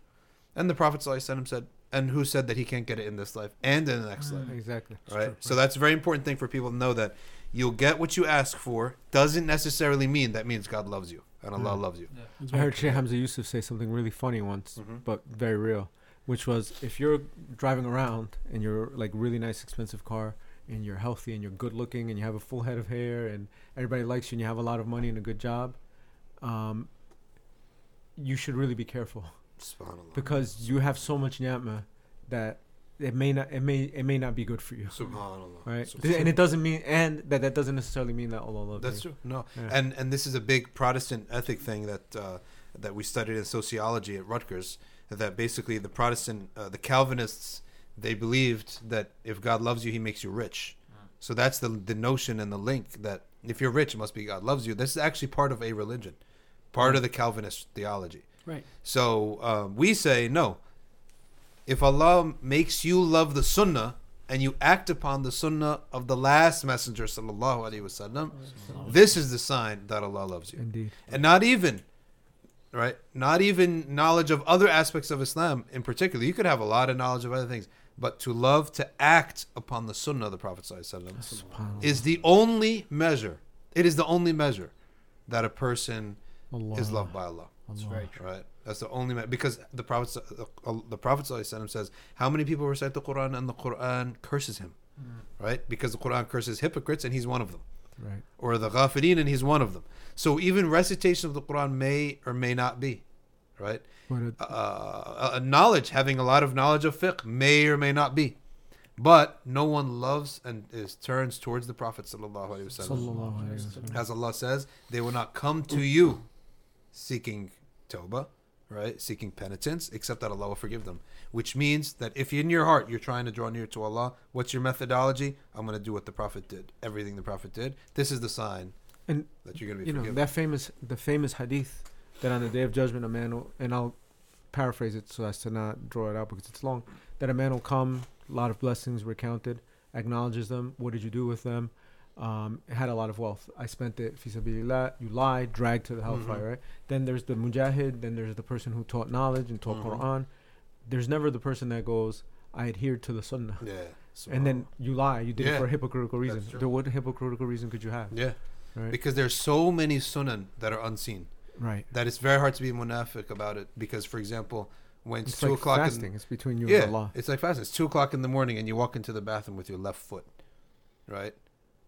S2: And the Prophet ﷺ said, "And who said that he can't get it in this life and in the next life?"
S3: Exactly.
S2: Right. So that's a very important thing for people to know that you'll get what you ask for doesn't necessarily mean that means God loves you and Allah
S3: Mm.
S2: loves you.
S3: I heard Sheikh Hamza Yusuf say something really funny once,
S2: Mhm.
S3: but very real, which was if you're driving around in your like really nice expensive car and you're healthy and you're good looking and you have a full head of hair and everybody likes you and you have a lot of money and a good job, um, you should really be careful because you have so much ni'mah that it may not it may it may not be good for you.
S2: Subhanallah.
S3: Right,
S2: Subhanallah.
S3: and it doesn't mean, and that that doesn't necessarily mean that Allah loves
S2: That's
S3: you.
S2: true. No,
S3: Yeah.
S2: and and this is a big Protestant ethic thing that uh, that we studied in sociology at Rutgers. That basically the Protestant, uh, the Calvinists, they believed that if God loves you, He makes you rich. So that's the the notion and the link that if you're rich, it must be God loves you. This is actually part of a religion, part of the Calvinist theology.
S1: Right.
S2: So um, we say no. If Allah makes you love the Sunnah and you act upon the Sunnah of the last Messenger, sallallahu alaihi wasallam, this is the sign that Allah loves you,
S3: Indeed.
S2: and not even, right? Not even knowledge of other aspects of Islam in particular. You could have a lot of knowledge of other things, but to love to act upon the Sunnah of the Prophet sallallahu alaihi wasallam is the only measure. It is the only measure that a person is loved by Allah.
S1: That's
S3: Allah.
S1: very true.
S2: Right. That's the only ma- because the prophet uh, the prophet says how many people recite the Quran and the Quran curses him, right? Because the Quran curses hypocrites and he's one of them,
S3: Right.
S2: or the ghafilin and he's one of them. So even recitation of the Quran may or may not be, right?
S3: But it,
S2: Uh, a knowledge, having a lot of knowledge of fiqh may or may not be, but no one loves and is turns towards the Prophet sallallahu alaihi wasallam.
S3: Sallallahu alayhi wa sallam.
S2: As Allah says, they will not come to you seeking tawbah, right? Seeking penitence, except that Allah will forgive them. Which means that if in your heart you're trying to draw near to Allah, what's your methodology? I'm going to do what the Prophet did. Everything the Prophet did. This is the sign
S3: And
S2: that you're going to be
S3: you know that famous the famous hadith that on the day of judgment a man will, and I'll paraphrase it so as to not draw it out because it's long that a man will come a lot of blessings recounted acknowledges them what did you do with them um, had a lot of wealth. I spent it fi sabilillah you lie, dragged to the hellfire
S2: Mhm.
S3: right? Then there's the mujahid then there's the person who taught knowledge and taught
S2: Mhm.
S3: Quran. There's never the person that goes I adhered to the sunnah.
S2: Yeah.
S3: and then you lie you did it for a hypocritical reason.
S2: that's
S3: what hypocritical reason could you have?
S2: Yeah,
S3: right?
S2: Because there's so many sunan that are unseen.
S3: Right.
S2: That it's very hard to be munafiq about it. Because, for example, when it's,
S3: it's
S2: two
S3: like
S2: o'clock
S3: fasting.
S2: In
S3: it's between you
S2: yeah,
S3: and Allah.
S2: it's like fasting. It's two o'clock in the morning, and you walk into the bathroom with your left foot, right?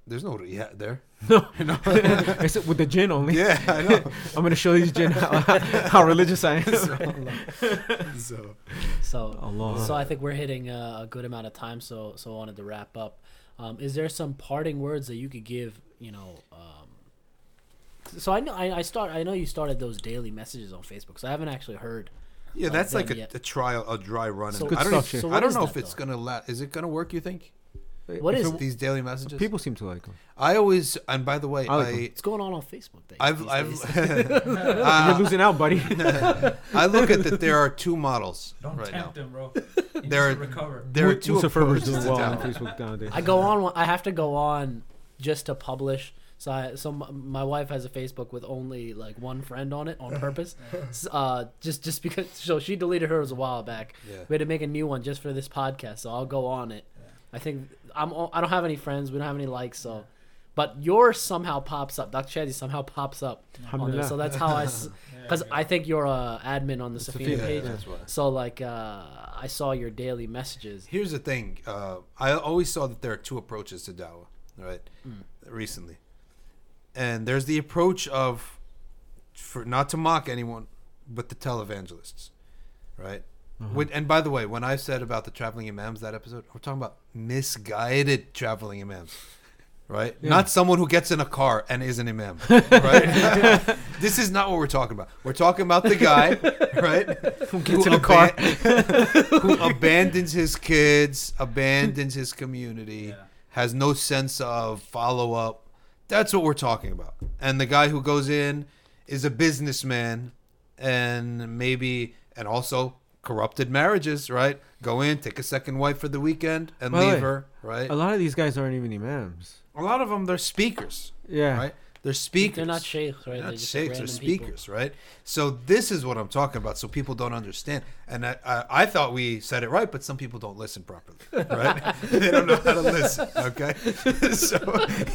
S2: There's no riyat there.
S3: No.
S2: you know?
S3: Except with the jinn only.
S2: yeah, I know.
S3: I'm gonna show these jinn how, how religious I am.
S2: so
S1: So,
S3: Allah.
S1: so I think we're hitting a, a good amount of time. So, so I wanted to wrap up. Um, is there some parting words that you could give? You know, um, so I know I, I start. I know you started those daily messages on Facebook. So I haven't actually heard.
S2: yeah,
S1: Like
S2: that's like a, a trial, a dry run.
S1: So-
S3: Good
S2: I don't,
S3: stuff,
S2: even-
S3: Shay.
S1: So
S2: I don't know
S1: that,
S2: if it's
S1: though?
S2: gonna last. Is it gonna work? You think
S1: What is
S3: If
S1: it?
S2: these daily messages?
S3: People seem to like them.
S2: I always, and by the way,
S3: I like
S2: I.
S1: What's going on on Facebook? These,
S2: I've,
S1: these
S2: I've,
S1: days?
S3: You're
S2: uh,
S3: losing out, buddy.
S2: I look at that. There are two models
S4: Don't
S2: right now.
S4: tempt him, bro. He needs
S2: There-
S4: to recover.
S2: There are two
S3: Musa
S2: approaches
S3: doing
S2: to
S3: well on. Facebook nowadays.
S1: I go on. I have to go on just to publish. So, I, so my wife has a Facebook with only like one friend on it on purpose. Uh, just just because. So she deleted hers a while back.
S2: Yeah.
S1: We had to make a new one just for this podcast. So I'll go on it. I think I'm. o- I don't have any friends. We don't have any likes. So, but yours somehow pops up. Dr. Shadi somehow pops up on there. So that's how I. Because
S4: yeah.
S1: I think you're a admin on the
S3: It's
S1: Safina
S3: Safina,
S2: Yeah,
S1: page.
S2: that's why.
S1: So like, uh, I saw your daily messages.
S2: Here's the thing. Uh, I always saw that there are two approaches to dawah, right?
S1: Mm.
S2: Recently, and there's the approach of, for not to mock anyone, but the televangelists, right?
S3: Uh-huh.
S2: When, and by the way, when I said about the traveling imams that episode, we're talking about misguided traveling imams, right?
S3: Yeah.
S2: Not someone who gets in a car and is an imam, right? this is not what we're talking about. We're talking about the guy, right?
S3: Who gets in a car?
S2: who abandons his kids, abandons his community,
S4: Yeah.
S2: has no sense of follow up. That's what we're talking about. And the guy who goes in is a businessman and maybe and also corrupted marriages, right? Go in, take a second wife for the weekend and
S3: By
S2: leave
S3: way,
S2: her, right?
S3: A lot of these guys aren't even imams.
S2: A lot of them they're speakers,
S3: Yeah.
S2: right? They're speakers.
S1: They're not sheikhs, right?
S2: They're not
S1: They're
S2: sheikhs, they're
S1: random people.
S2: speakers, right? So this is what I'm talking about, so people don't understand. And I, I, I thought we said it right, but some people don't listen properly, right? they don't know how to listen. Okay, so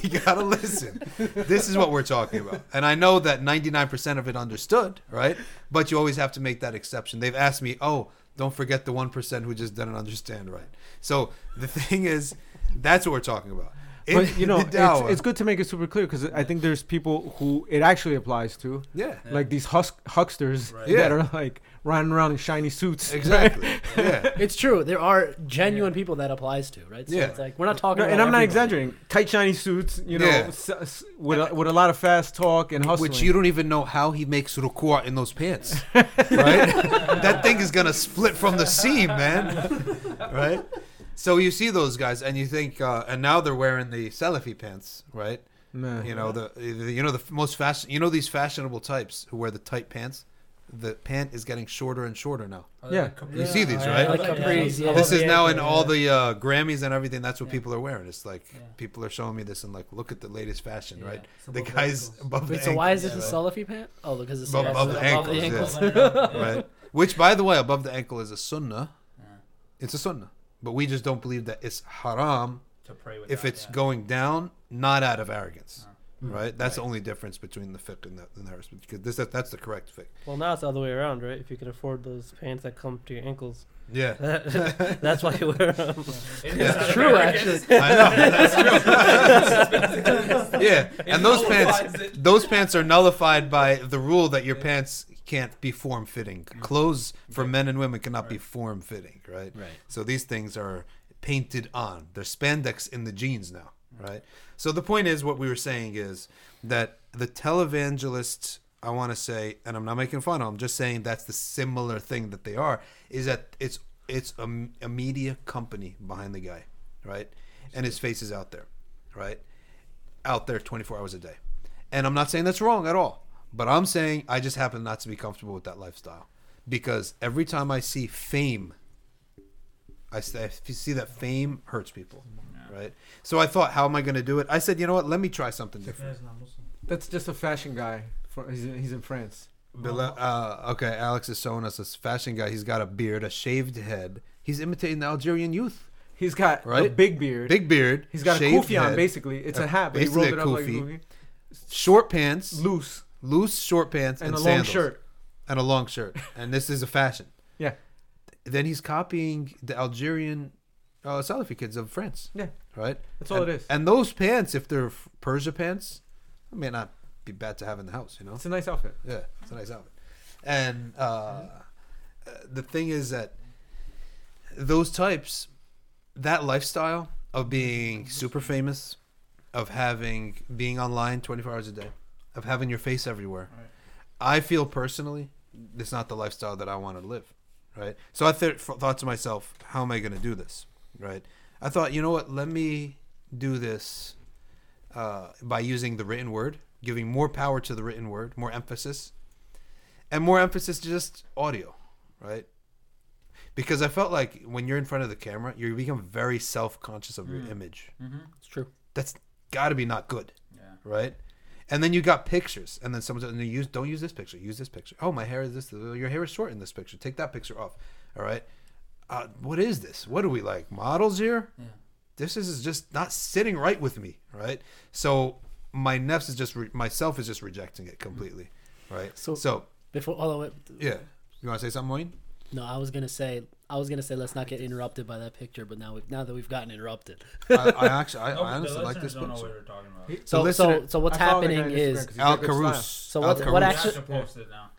S2: you gotta listen. This is what we're talking about, and I know that 99% of it understood, right? But you always have to make that exception. They've asked me, oh, don't forget the one percent who just didn't understand right. So the thing is, that's what we're talking about. In
S3: But you know, it's, it's good to make it super clear because I think there's people who it actually applies to,
S2: yeah.
S4: Yeah.
S3: like these husk- hucksters
S4: Right.
S2: Yeah.
S3: that are like running around in shiny suits.
S2: Exactly. yeah.
S1: It's true. There are genuine people that applies to, right? So
S2: Yeah.
S1: it's like we're not talking.
S3: No,
S1: about
S3: and I'm not exaggerating. Tight, shiny suits, you know,
S2: Yeah.
S3: s- s- with a, with a lot of fast talk and hustling.
S2: Which you don't even know how he makes ruku' in those pants, right? that thing is gonna split from the seam, man. Right? So you see those guys, and you think, uh, and now they're wearing the Salafi pants, right?
S3: Nah.
S2: You know the, the you know the most fashion, you know these fashionable types who wear the tight pants. The pant is getting shorter and shorter now.
S4: Uh,
S3: Yeah.
S4: Capri-
S2: You see these, right?
S1: Like capris, yeah.
S2: This is now in all the uh, Grammys and everything. That's what
S4: Yeah.
S2: people are wearing. It's like
S4: Yeah.
S2: people are showing me this and like, look at the latest fashion, right?
S4: It's
S2: The guys
S4: ankles.
S2: above
S1: Wait,
S2: the
S1: so why is
S2: ankles,
S1: this a
S2: right?
S1: Salafi pant? Oh, because it's
S2: Above- above the ankles, yeah.
S1: ankles.
S4: Yeah.
S2: right? Which, by the way, above the ankle is a sunnah.
S4: Yeah.
S2: It's a sunnah, but we just don't believe that it's haram
S4: To pray with
S2: if
S4: that,
S2: it's
S4: yeah.
S2: going down, not out of arrogance,
S1: Mm.
S2: right? That's the only difference between the fiqh and the, and the rest, because this that, that's the correct fiqh.
S5: Well, now it's the other way around, right? If you can afford those pants that come to your ankles,
S2: Yeah,
S5: that's why you wear them.
S4: It is
S2: Yeah.
S4: not
S1: True,
S4: American.
S1: actually.
S2: I know. That's true. yeah, and those pants,
S4: it.
S2: those pants are nullified by the rule that your pants can't be form fitting. Mm-hmm. Clothes for
S4: Right.
S2: men and women cannot be form fitting, right?
S1: Right.
S2: So these things are painted on. They're spandex in the jeans now, mm-hmm. right? So the point is, what we were saying is that the televangelist I want to say, and I'm not making fun of. I'm just saying that's the similar thing that they are. Is that it's it's a, a media company behind the guy, right? And his face is out there, right? Out there 24 hours a day. And I'm not saying that's wrong at all, but I'm saying I just happen not to be comfortable with that lifestyle because every time I see fame, I say, if you see that fame hurts people, right? So I thought, how am I going to do it? I said, you know what? Let me try something different.
S3: That's just a fashion guy. For, he's, in, he's in France.
S2: Bele- uh, okay, Alex is showing us this fashion guy. He's got a beard, a shaved head. He's imitating the Algerian youth.
S3: He's got a
S2: Right?
S3: big beard.
S2: Big beard.
S3: He's got a
S2: shaved
S3: kufi on, basically. It's a,
S2: Uh,
S3: hat, but he
S2: basically
S3: rolled
S2: a
S3: it up like a
S2: kufi.
S3: kufi.
S2: Short pants,
S3: Loose.
S2: Loose short pants,
S3: And,
S2: and,
S3: a long
S2: sandals.
S3: shirt.
S2: and a long shirt. And this is a fashion.
S3: Yeah.
S2: Then he's copying the Algerian uh, Salafi kids of France.
S3: Yeah.
S2: Right.
S3: That's all
S2: and,
S3: it is.
S2: And those pants, if they're Persia pants, may not be bad to have in the house. You know.
S3: It's a nice outfit.
S2: Yeah, it's a nice outfit. And uh, uh, the thing is that those types, that lifestyle of being super famous, of having being online twenty four hours a day, of having your face everywhere, I feel personally, it's not the lifestyle that I want to live. Right. So I th- thought to myself, how am I going to do this? Right. I thought, you know what? Let me do this uh, by using the written word, giving more power to the written word, more emphasis, and more emphasis to just audio, right? Because I felt like when you're in front of the camera, you become very self conscious of your image.
S1: It's true.
S2: That's got to be not good,
S4: Yeah.
S2: right? And then you got pictures, and then someone "No, use don't use this picture. Use this picture. Oh, my hair is this. Your hair is short in this picture. Take that picture off. All right. Uh, what is this? What are we like models here?
S4: Yeah.
S2: This is just not sitting right with me, right? So my nefs is just re- myself is just rejecting it completely, right?
S1: So-
S2: so
S1: Before, hold on, wait.
S2: yeah. You want to say something, Moin?
S1: No, I was gonna say, I was gonna say, let's not get interrupted by that picture. But now, we've, now that we've gotten interrupted,
S2: I, I actually, I,
S4: No,
S2: I honestly like this
S4: listeners don't know
S2: picture.
S4: what we're talking about.
S1: so
S2: listener-
S1: so so what's
S3: I follow the guy
S1: happening
S3: on Instagram
S1: is
S3: 'cause he's
S2: Al
S3: got good style.
S1: So
S2: Al
S1: what- what actually-
S4: have to post it now.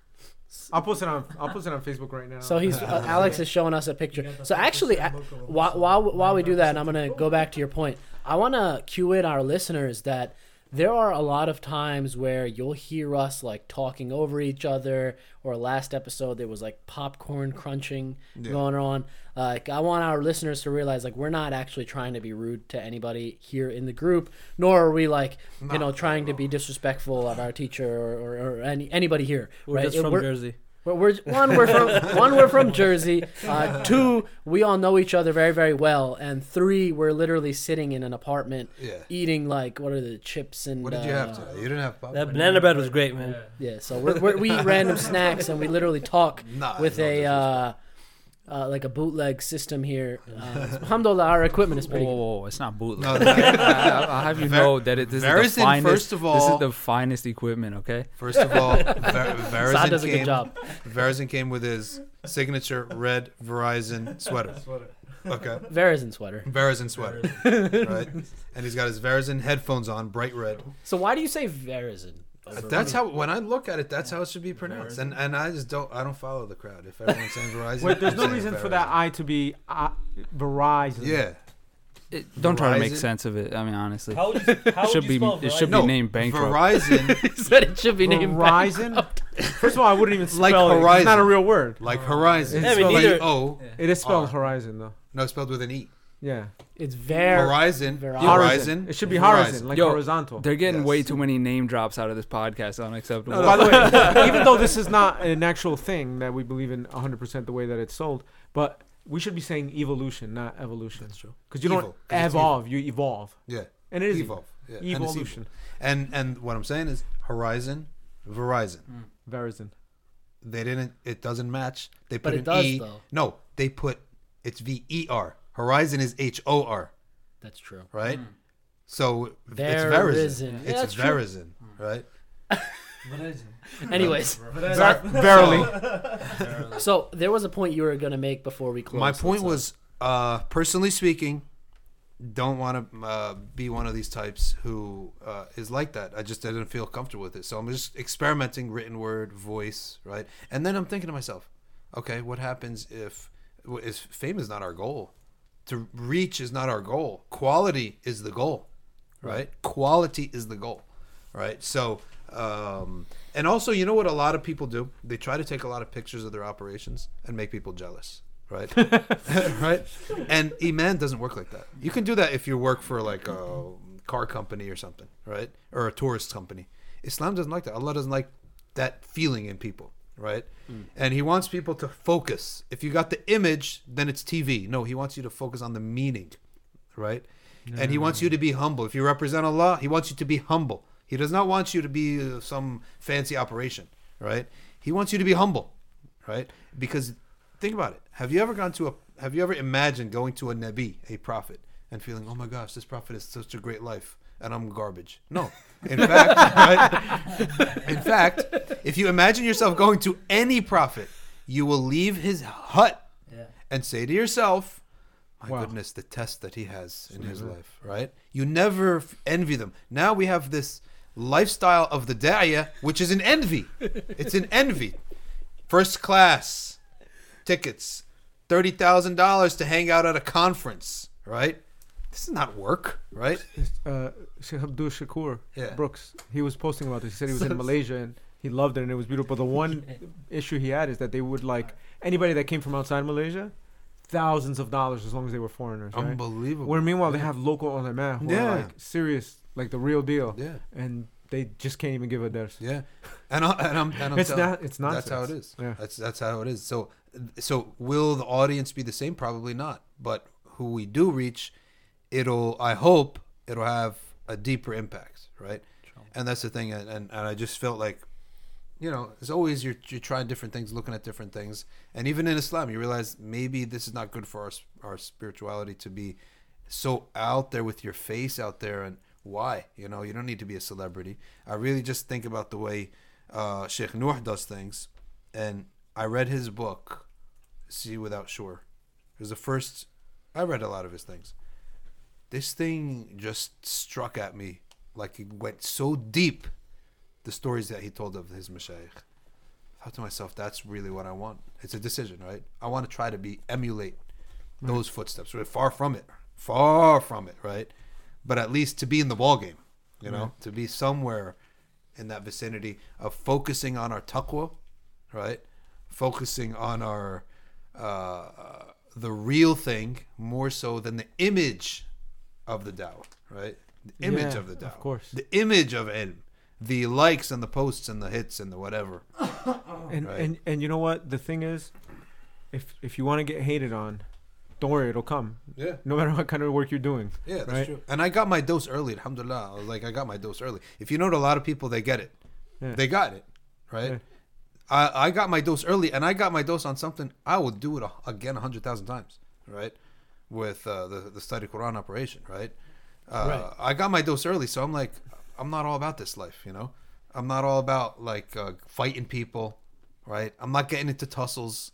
S3: I'll post it on. I'll post it on Facebook right now.
S1: So he's uh, Alex is showing us a picture. So actually, a- while while while we do that, and I'm gonna go back to your point. I want to cue in our listeners that there are a lot of times where you'll hear us like talking over each other. Or last episode, there was like popcorn crunching
S2: Yeah.
S1: going on. Like I want our listeners to realize like we're not actually trying to be rude to anybody here in the group, nor are we like you know trying to be disrespectful of our teacher or, or, or any anybody here.
S5: We're
S1: right?
S5: just from
S1: we're-
S5: Jersey.
S1: Well, we're one. We're from one. We're from Jersey. Uh, two, we all know each other very, very well. And three, we're literally sitting in an apartment,
S2: Yeah.
S1: eating like what are the chips and.
S2: What did you
S1: uh,
S2: have today? You didn't have popcorn.
S5: That banana bread was great, man.
S4: Yeah.
S1: Yeah, so we're, we're, we eat random snacks and we literally talk
S2: Nah,
S1: with
S2: no
S1: a uh, uh, like a bootleg system here. Uh, alhamdulillah, our equipment is
S6: Whoa,
S1: pretty
S6: whoa,
S1: good.
S6: whoa, it's not bootleg.
S2: No, that-
S6: I- I'll have you
S2: Ver-
S6: know that it, this is
S2: Verizon,
S6: the finest.
S2: first of all, this
S6: is the finest equipment. Okay.
S2: First of all, Ver- Verizon
S1: Saad does a
S2: came.
S1: good job.
S2: Verizon came with his signature red Verizon sweater. Okay,
S1: Verizon sweater.
S2: Verizon sweater, right? And he's got his Verizon headphones on, bright red.
S1: So why do you say Verizon?
S2: That's how when I look at it, that's how it should be pronounced. And and I just don't I don't follow the crowd. If everyone's saying Verizon,
S3: Wait, there's
S2: I'm
S3: no
S2: saying
S3: reason for that I to be uh, Verizon.
S2: Yeah,
S6: It, don't try to make sense of it. I mean, honestly,
S4: How would you, how
S6: it
S4: would
S6: should
S4: you
S6: be
S4: spell
S6: it should
S4: Verizon?
S6: be named bankrupt.
S2: Verizon,
S1: said it should be named
S3: Verizon. First of all, I wouldn't even spell
S2: Like
S3: it. It's not a real word.
S2: like Horizon.
S3: Yeah, I
S5: mean,
S2: spelled
S5: neither-
S2: O,
S3: It is spelled
S2: R.
S3: Horizon though.
S2: no, spelled with an E.
S3: Yeah.
S1: It's Ver.
S2: Horizon,
S1: Verizon.
S2: Horizon.
S3: It should be
S2: Verizon.
S3: Horizon, like
S6: Yo,
S3: horizontal.
S6: They're getting
S2: Yes.
S6: way too many name drops out of this podcast. Unacceptable.
S3: By the way, even though this is not an actual thing that we believe in 100% the way that it's sold, but we should be saying evolution, not evolution.
S2: That's true.
S3: Because you
S2: Evil,
S3: don't
S2: 'cause it's
S3: evolve, you evolve.
S2: Yeah,
S3: And it is
S2: evolve. Yeah. and evil.
S3: evolution.
S2: And and what I'm saying is Horizon, Verizon. Mm.
S3: Verizon.
S2: They didn't. It doesn't match. They
S1: But
S2: put
S1: it
S2: an
S1: does,
S2: E.
S1: though.
S2: No, they put it's V E R. Horizon is H O R.
S1: That's true.
S2: Right. So it's
S1: Verizon.
S2: Verizon.
S1: Yeah,
S2: It's
S1: that's true.
S2: Verizon. Right.
S1: Anyways,
S3: Ver- verily.
S1: so there was a point you were going to make before we close.
S2: My point was, uh, personally speaking, don't want to uh, be one of these types who uh, is like that. I just didn't feel comfortable with it, so I'm just experimenting written word, voice, right? And then I'm thinking to myself, okay, what happens if if fame is not our goal? To reach is not our goal. Quality is the goal, right? Quality is the goal, right? So Um, and also, you know what a lot of people do? They try to take a lot of pictures of their operations and make people jealous, right? right? And Iman doesn't work like that. You can do that if you work for like a car company or something, right? Or a tourist company. Islam doesn't like that. Allah doesn't like that feeling in people, right? And He wants people to focus. If you got the image, then it's TV. No, He wants you to focus on the meaning, right? And He wants you to be humble. If you represent Allah, He wants you to be humble. He does not want you to be uh, some fancy operation, right? He wants you to be humble, right? Because think about it. Have you ever gone to a have you ever imagined going to a nabi, a prophet, and feeling, "Oh my gosh, this prophet is such a great life and I'm garbage." No. In fact, right? In fact, if you imagine yourself going to any prophet, you will leave his hut
S1: Yeah.
S2: and say to yourself, my
S3: Wow.
S2: goodness, the test that he has in his life, right? You never f- envy them. Now we have this lifestyle of the da'iyah, which is an envy. It's an envy. First class tickets, $30,000 to hang out at a conference, right? This is not work, right?
S3: uh, Abdul Shakur
S2: Yeah.
S3: Brooks, he was posting about this. He said he was in Malaysia and he loved it and it was beautiful. But the one issue he had is that they would like anybody that came from outside Malaysia, thousands of dollars as long as they were foreigners, right?
S2: Unbelievable.
S3: Where meanwhile they have local ulama who
S2: Yeah.
S3: are like serious, like the real deal,
S2: yeah,
S3: and they just can't even give a ders.
S2: yeah. And, I, and I'm, and I'm
S3: It's not. It's nonsense.
S2: That's how it is.
S3: Yeah.
S2: That's that's how it is. So so will the audience be the same? Probably not. But who we do reach, it'll I hope it'll have a deeper impact, right? And that's the thing. And, and and I just felt like, you know, as always you're you're trying different things, looking at different things, and even in Islam, you realize maybe this is not good for our our spirituality to be so out there with your face out there and why you know? You don't need to be a celebrity. I really just think about the way uh sheikh Nuh does things and i read his book Sea Without Shore. It was the first i read a lot of his things this thing just struck at me like it went so deep the stories that he told of his mashayikh I thought to myself that's really what i want. It's a decision right? I want to try to be emulate those footsteps. We're far from it. Far from it right? But at least to be in the ball game you know? To be somewhere in that vicinity of focusing on our taqwa right? Focusing on our uh, the real thing more so than the image of the dawah right the image
S3: Yeah,
S2: of the dawah
S3: of course.
S2: the image of ilm the likes and the posts and the hits and the whatever
S3: And
S2: Right.
S3: and and you know what? The thing is, if if you want to get hated on, don't worry, it'll come.
S2: yeah
S3: No matter what kind of work you're doing.
S2: Yeah, that's
S3: Right.
S2: true. And I got my dose early, alhamdulillah. I was like, I got my dose early. If you know a lot of people, they get it.
S3: Yeah.
S2: They got it, right?
S3: Yeah.
S2: I, I got my dose early, and I got my dose on something I would do it again a hundred thousand times, right? With uh, the the study Quran operation, right? Uh,
S1: Right.
S2: I got my dose early, so I'm like, I'm not all about this life, you know. I'm not all about like uh, fighting people, right? I'm not getting into tussles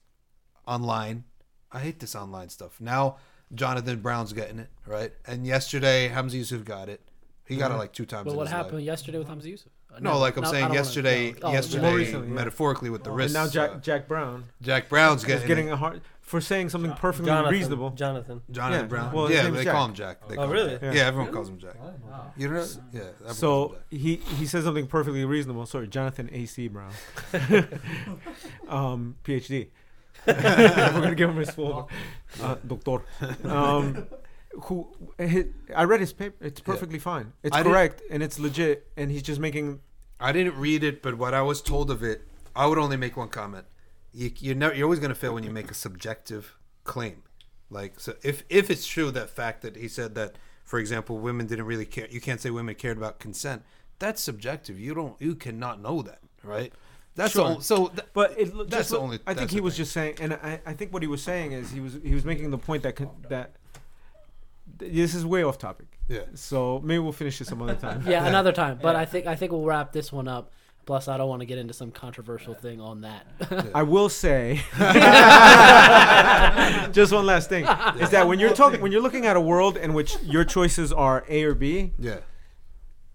S2: online. I hate this online stuff. Now Jonathan Brown's getting it, right? And yesterday Hamza Yusuf got it. He got it like two times.
S1: But
S2: in
S1: what
S2: his
S1: happened
S2: life.
S1: yesterday with Hamza Yusuf? Uh,
S2: No, like I'm
S1: I
S2: saying,
S1: don't wanna-
S2: yesterday,
S1: no. Oh,
S2: yesterday,
S3: More recently, yeah.
S2: metaphorically with the
S3: And
S2: wrist.
S3: now Jack
S2: uh,
S3: Jack Brown
S2: Jack Brown's
S3: is
S2: getting,
S3: getting a hard for saying something perfectly
S5: Jonathan.
S3: reasonable.
S5: Jonathan.
S2: Jonathan
S3: yeah,
S2: Brown.
S3: well, his
S2: yeah,
S3: name's
S2: they
S3: Jack.
S2: call him Jack. They
S5: Oh,
S2: call him
S5: really?
S2: Jack.
S3: Yeah.
S2: Yeah. everyone calls him Jack. You know? Yeah. everyone calls
S3: So
S2: him Jack.
S3: he he says something perfectly reasonable. Sorry, Jonathan A.C. Brown, um, PhD. We're gonna give him his full uh, doctor. Um, who hi I read his paper. It's perfectly fine. It's
S2: I didn't-
S3: correct and it's legit. And he's just making.
S2: I didn't read it, but what I was told of it, I would only make one comment. You, you're never, you're always going to fail when you make a subjective claim. Like, so if if it's true that fact that he said that, for example, women didn't really care. You can't say women cared about consent. That's subjective. You don't. You cannot know that, right? That's
S3: Sure.
S2: the only, so. Th-
S3: But it, lo-
S2: That's
S3: just
S2: the only-
S3: I think he was
S2: thing.
S3: just saying, and I, I think what he was saying is he was he was making the point that con- that this is way off topic.
S2: yeah.
S3: So maybe we'll finish this some other time.
S1: Yeah, another time. But I think I think we'll wrap this one up. Plus, I don't want to get into some controversial thing on that.
S3: I will say, just one last thing is that when you're talking, when you're looking at a world in which your choices are A or B,
S2: Yeah.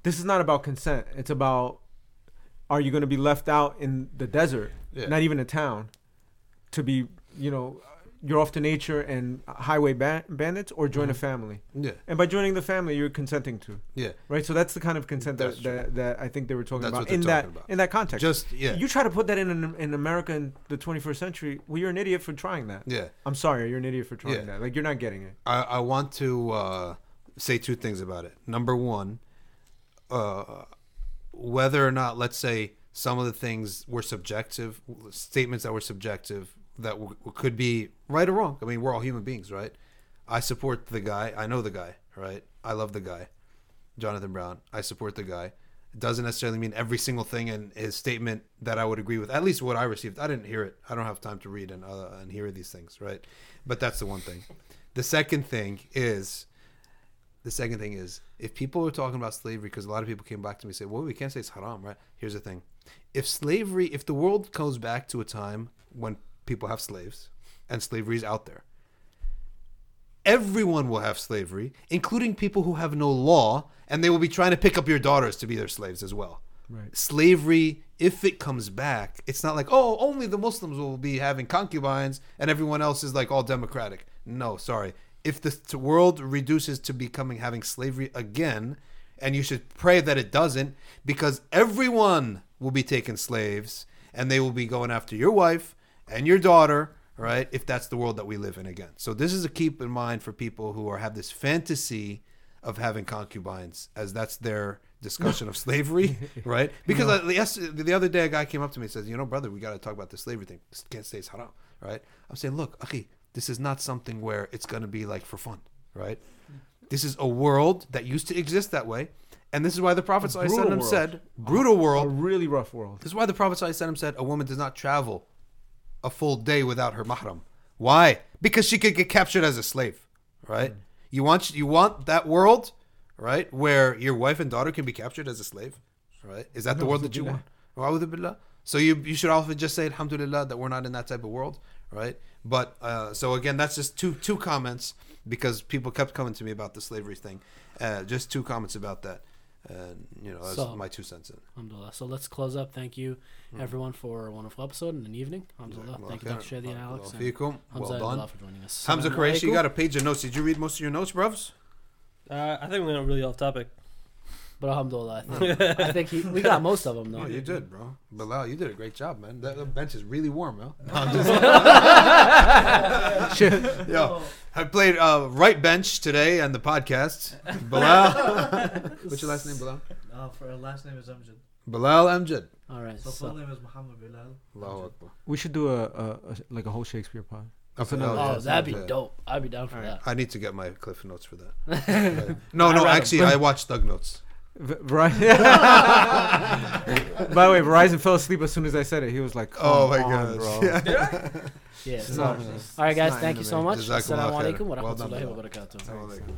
S3: this is not about consent. It's about are you going to be left out in the desert,
S2: Yeah.
S3: not even a town, to be, you know, you're off to nature and highway ba- bandits, or join a family.
S2: Yeah,
S3: And by joining the family, you're consenting to,
S2: yeah.
S3: right? So that's the kind of consent that, that, that I think they were talking
S2: That's
S3: about in that
S2: about.
S3: in that context.
S2: Just yeah,
S3: You try to put that in, in in America in the 21st century. Well, you're an idiot for trying that.
S2: yeah.
S3: I'm sorry, you're an idiot for trying
S2: Yeah.
S3: that. Like you're not getting it.
S2: I, I want to uh, say two things about it. Number one, uh, whether or not, let's say, some of the things were subjective, statements that were subjective, that w- could be right or wrong. I mean, we're all human beings, right? I support the guy. I know the guy, right? I love the guy, Jonathan Brown. I support the guy. It doesn't necessarily mean every single thing in his statement that I would agree with. At least what I received. I didn't hear it. I don't have time to read and uh, and hear these things, right? But that's the one thing. The second thing is, the second thing is, if people are talking about slavery, because a lot of people came back to me and said, "Well, we can't say it's haram, right?" Here's the thing: if slavery, if the world goes back to a time when people have slaves and slavery is out there, everyone will have slavery, including people who have no law, and they will be trying to pick up your daughters to be their slaves as well.
S3: Right.
S2: Slavery, if it comes back, it's not like, oh, only the Muslims will be having concubines and everyone else is like all democratic. No, sorry. If the world reduces to becoming having slavery again, and you should pray that it doesn't, because everyone will be taking slaves and they will be going after your wife and your daughter, right? If that's the world that we live in again. So this is a keep in mind for people who are have this fantasy of having concubines, as that's their discussion of slavery, right? Because uh, yes, the other day a guy came up to me and says, "You know, brother, we got to talk about the slavery thing. Can't say it's haram, right?" I'm saying, "Look, okay, this is not something where it's going to be like for fun, right? This is a world that used to exist that way, and this is why the Prophet
S3: said
S2: brutal
S3: world.
S2: said, brutal
S3: A really rough world.
S2: This is why the Prophet said a woman does not travel a full day without her mahram. Why? Because she could get captured as a slave, right? You want you want that world, right, where your wife and daughter can be captured as a slave, right? Is that the world that you want? Billah. So you you should also just say alhamdulillah that we're not in that type of world, right? But uh, so again, that's just two two comments because people kept coming to me about the slavery thing. Uh, just two comments about that. And you know, that's
S1: So-
S2: my two cents in it.
S1: Alhamdulillah. So let's close up. Thank you, everyone, for a wonderful episode and an evening. Alhamdulillah. Thank you, Dr. Shadi and Alex. And
S2: Fiikum.
S1: Hamza
S2: Well done.
S1: For joining us.
S2: Hamza
S1: Assalamu
S2: Qureshi, you got a page of notes. Did you read most of your notes, bruvs?
S5: Uh, I think we went really off topic.
S1: But Alhamdulillah, I think, I think he, we got most of them, though.
S2: No, you did, bro. Bilal, you did a great job, man. That, that bench is really warm, man. Yo, I played uh, right bench today on the podcast. Bilal, what's your last name, Bilal?
S7: Uh, for her last name is Amjad.
S2: Bilal Amjad.
S1: All right.
S7: So
S1: So,
S7: full name is Muhammad Bilal.
S2: Allahu Akbar.
S3: We should do a, a, a like a whole Shakespeare pod.
S2: Okay,
S3: another-
S2: oh,
S1: oh,
S2: yeah,
S1: that'd be
S2: yeah.
S1: dope. I'd be down for that.
S2: I need to get my Cliff Notes for that. No, no, actually, I watched Thug Notes.
S3: V- Verizon. By the way, Verizon fell asleep as soon as I said it. He was like,
S2: Oh my
S3: on,
S2: gosh.
S3: bro."
S2: Yeah.
S1: Yeah.
S3: It's
S1: so-
S3: not-
S1: all right, guys. Thank you so much.
S2: Jazakumullah
S1: Assalamu
S2: khair.
S1: alaikum wa rahmatullahi wa barakatuh.
S2: Assalamu alaikum.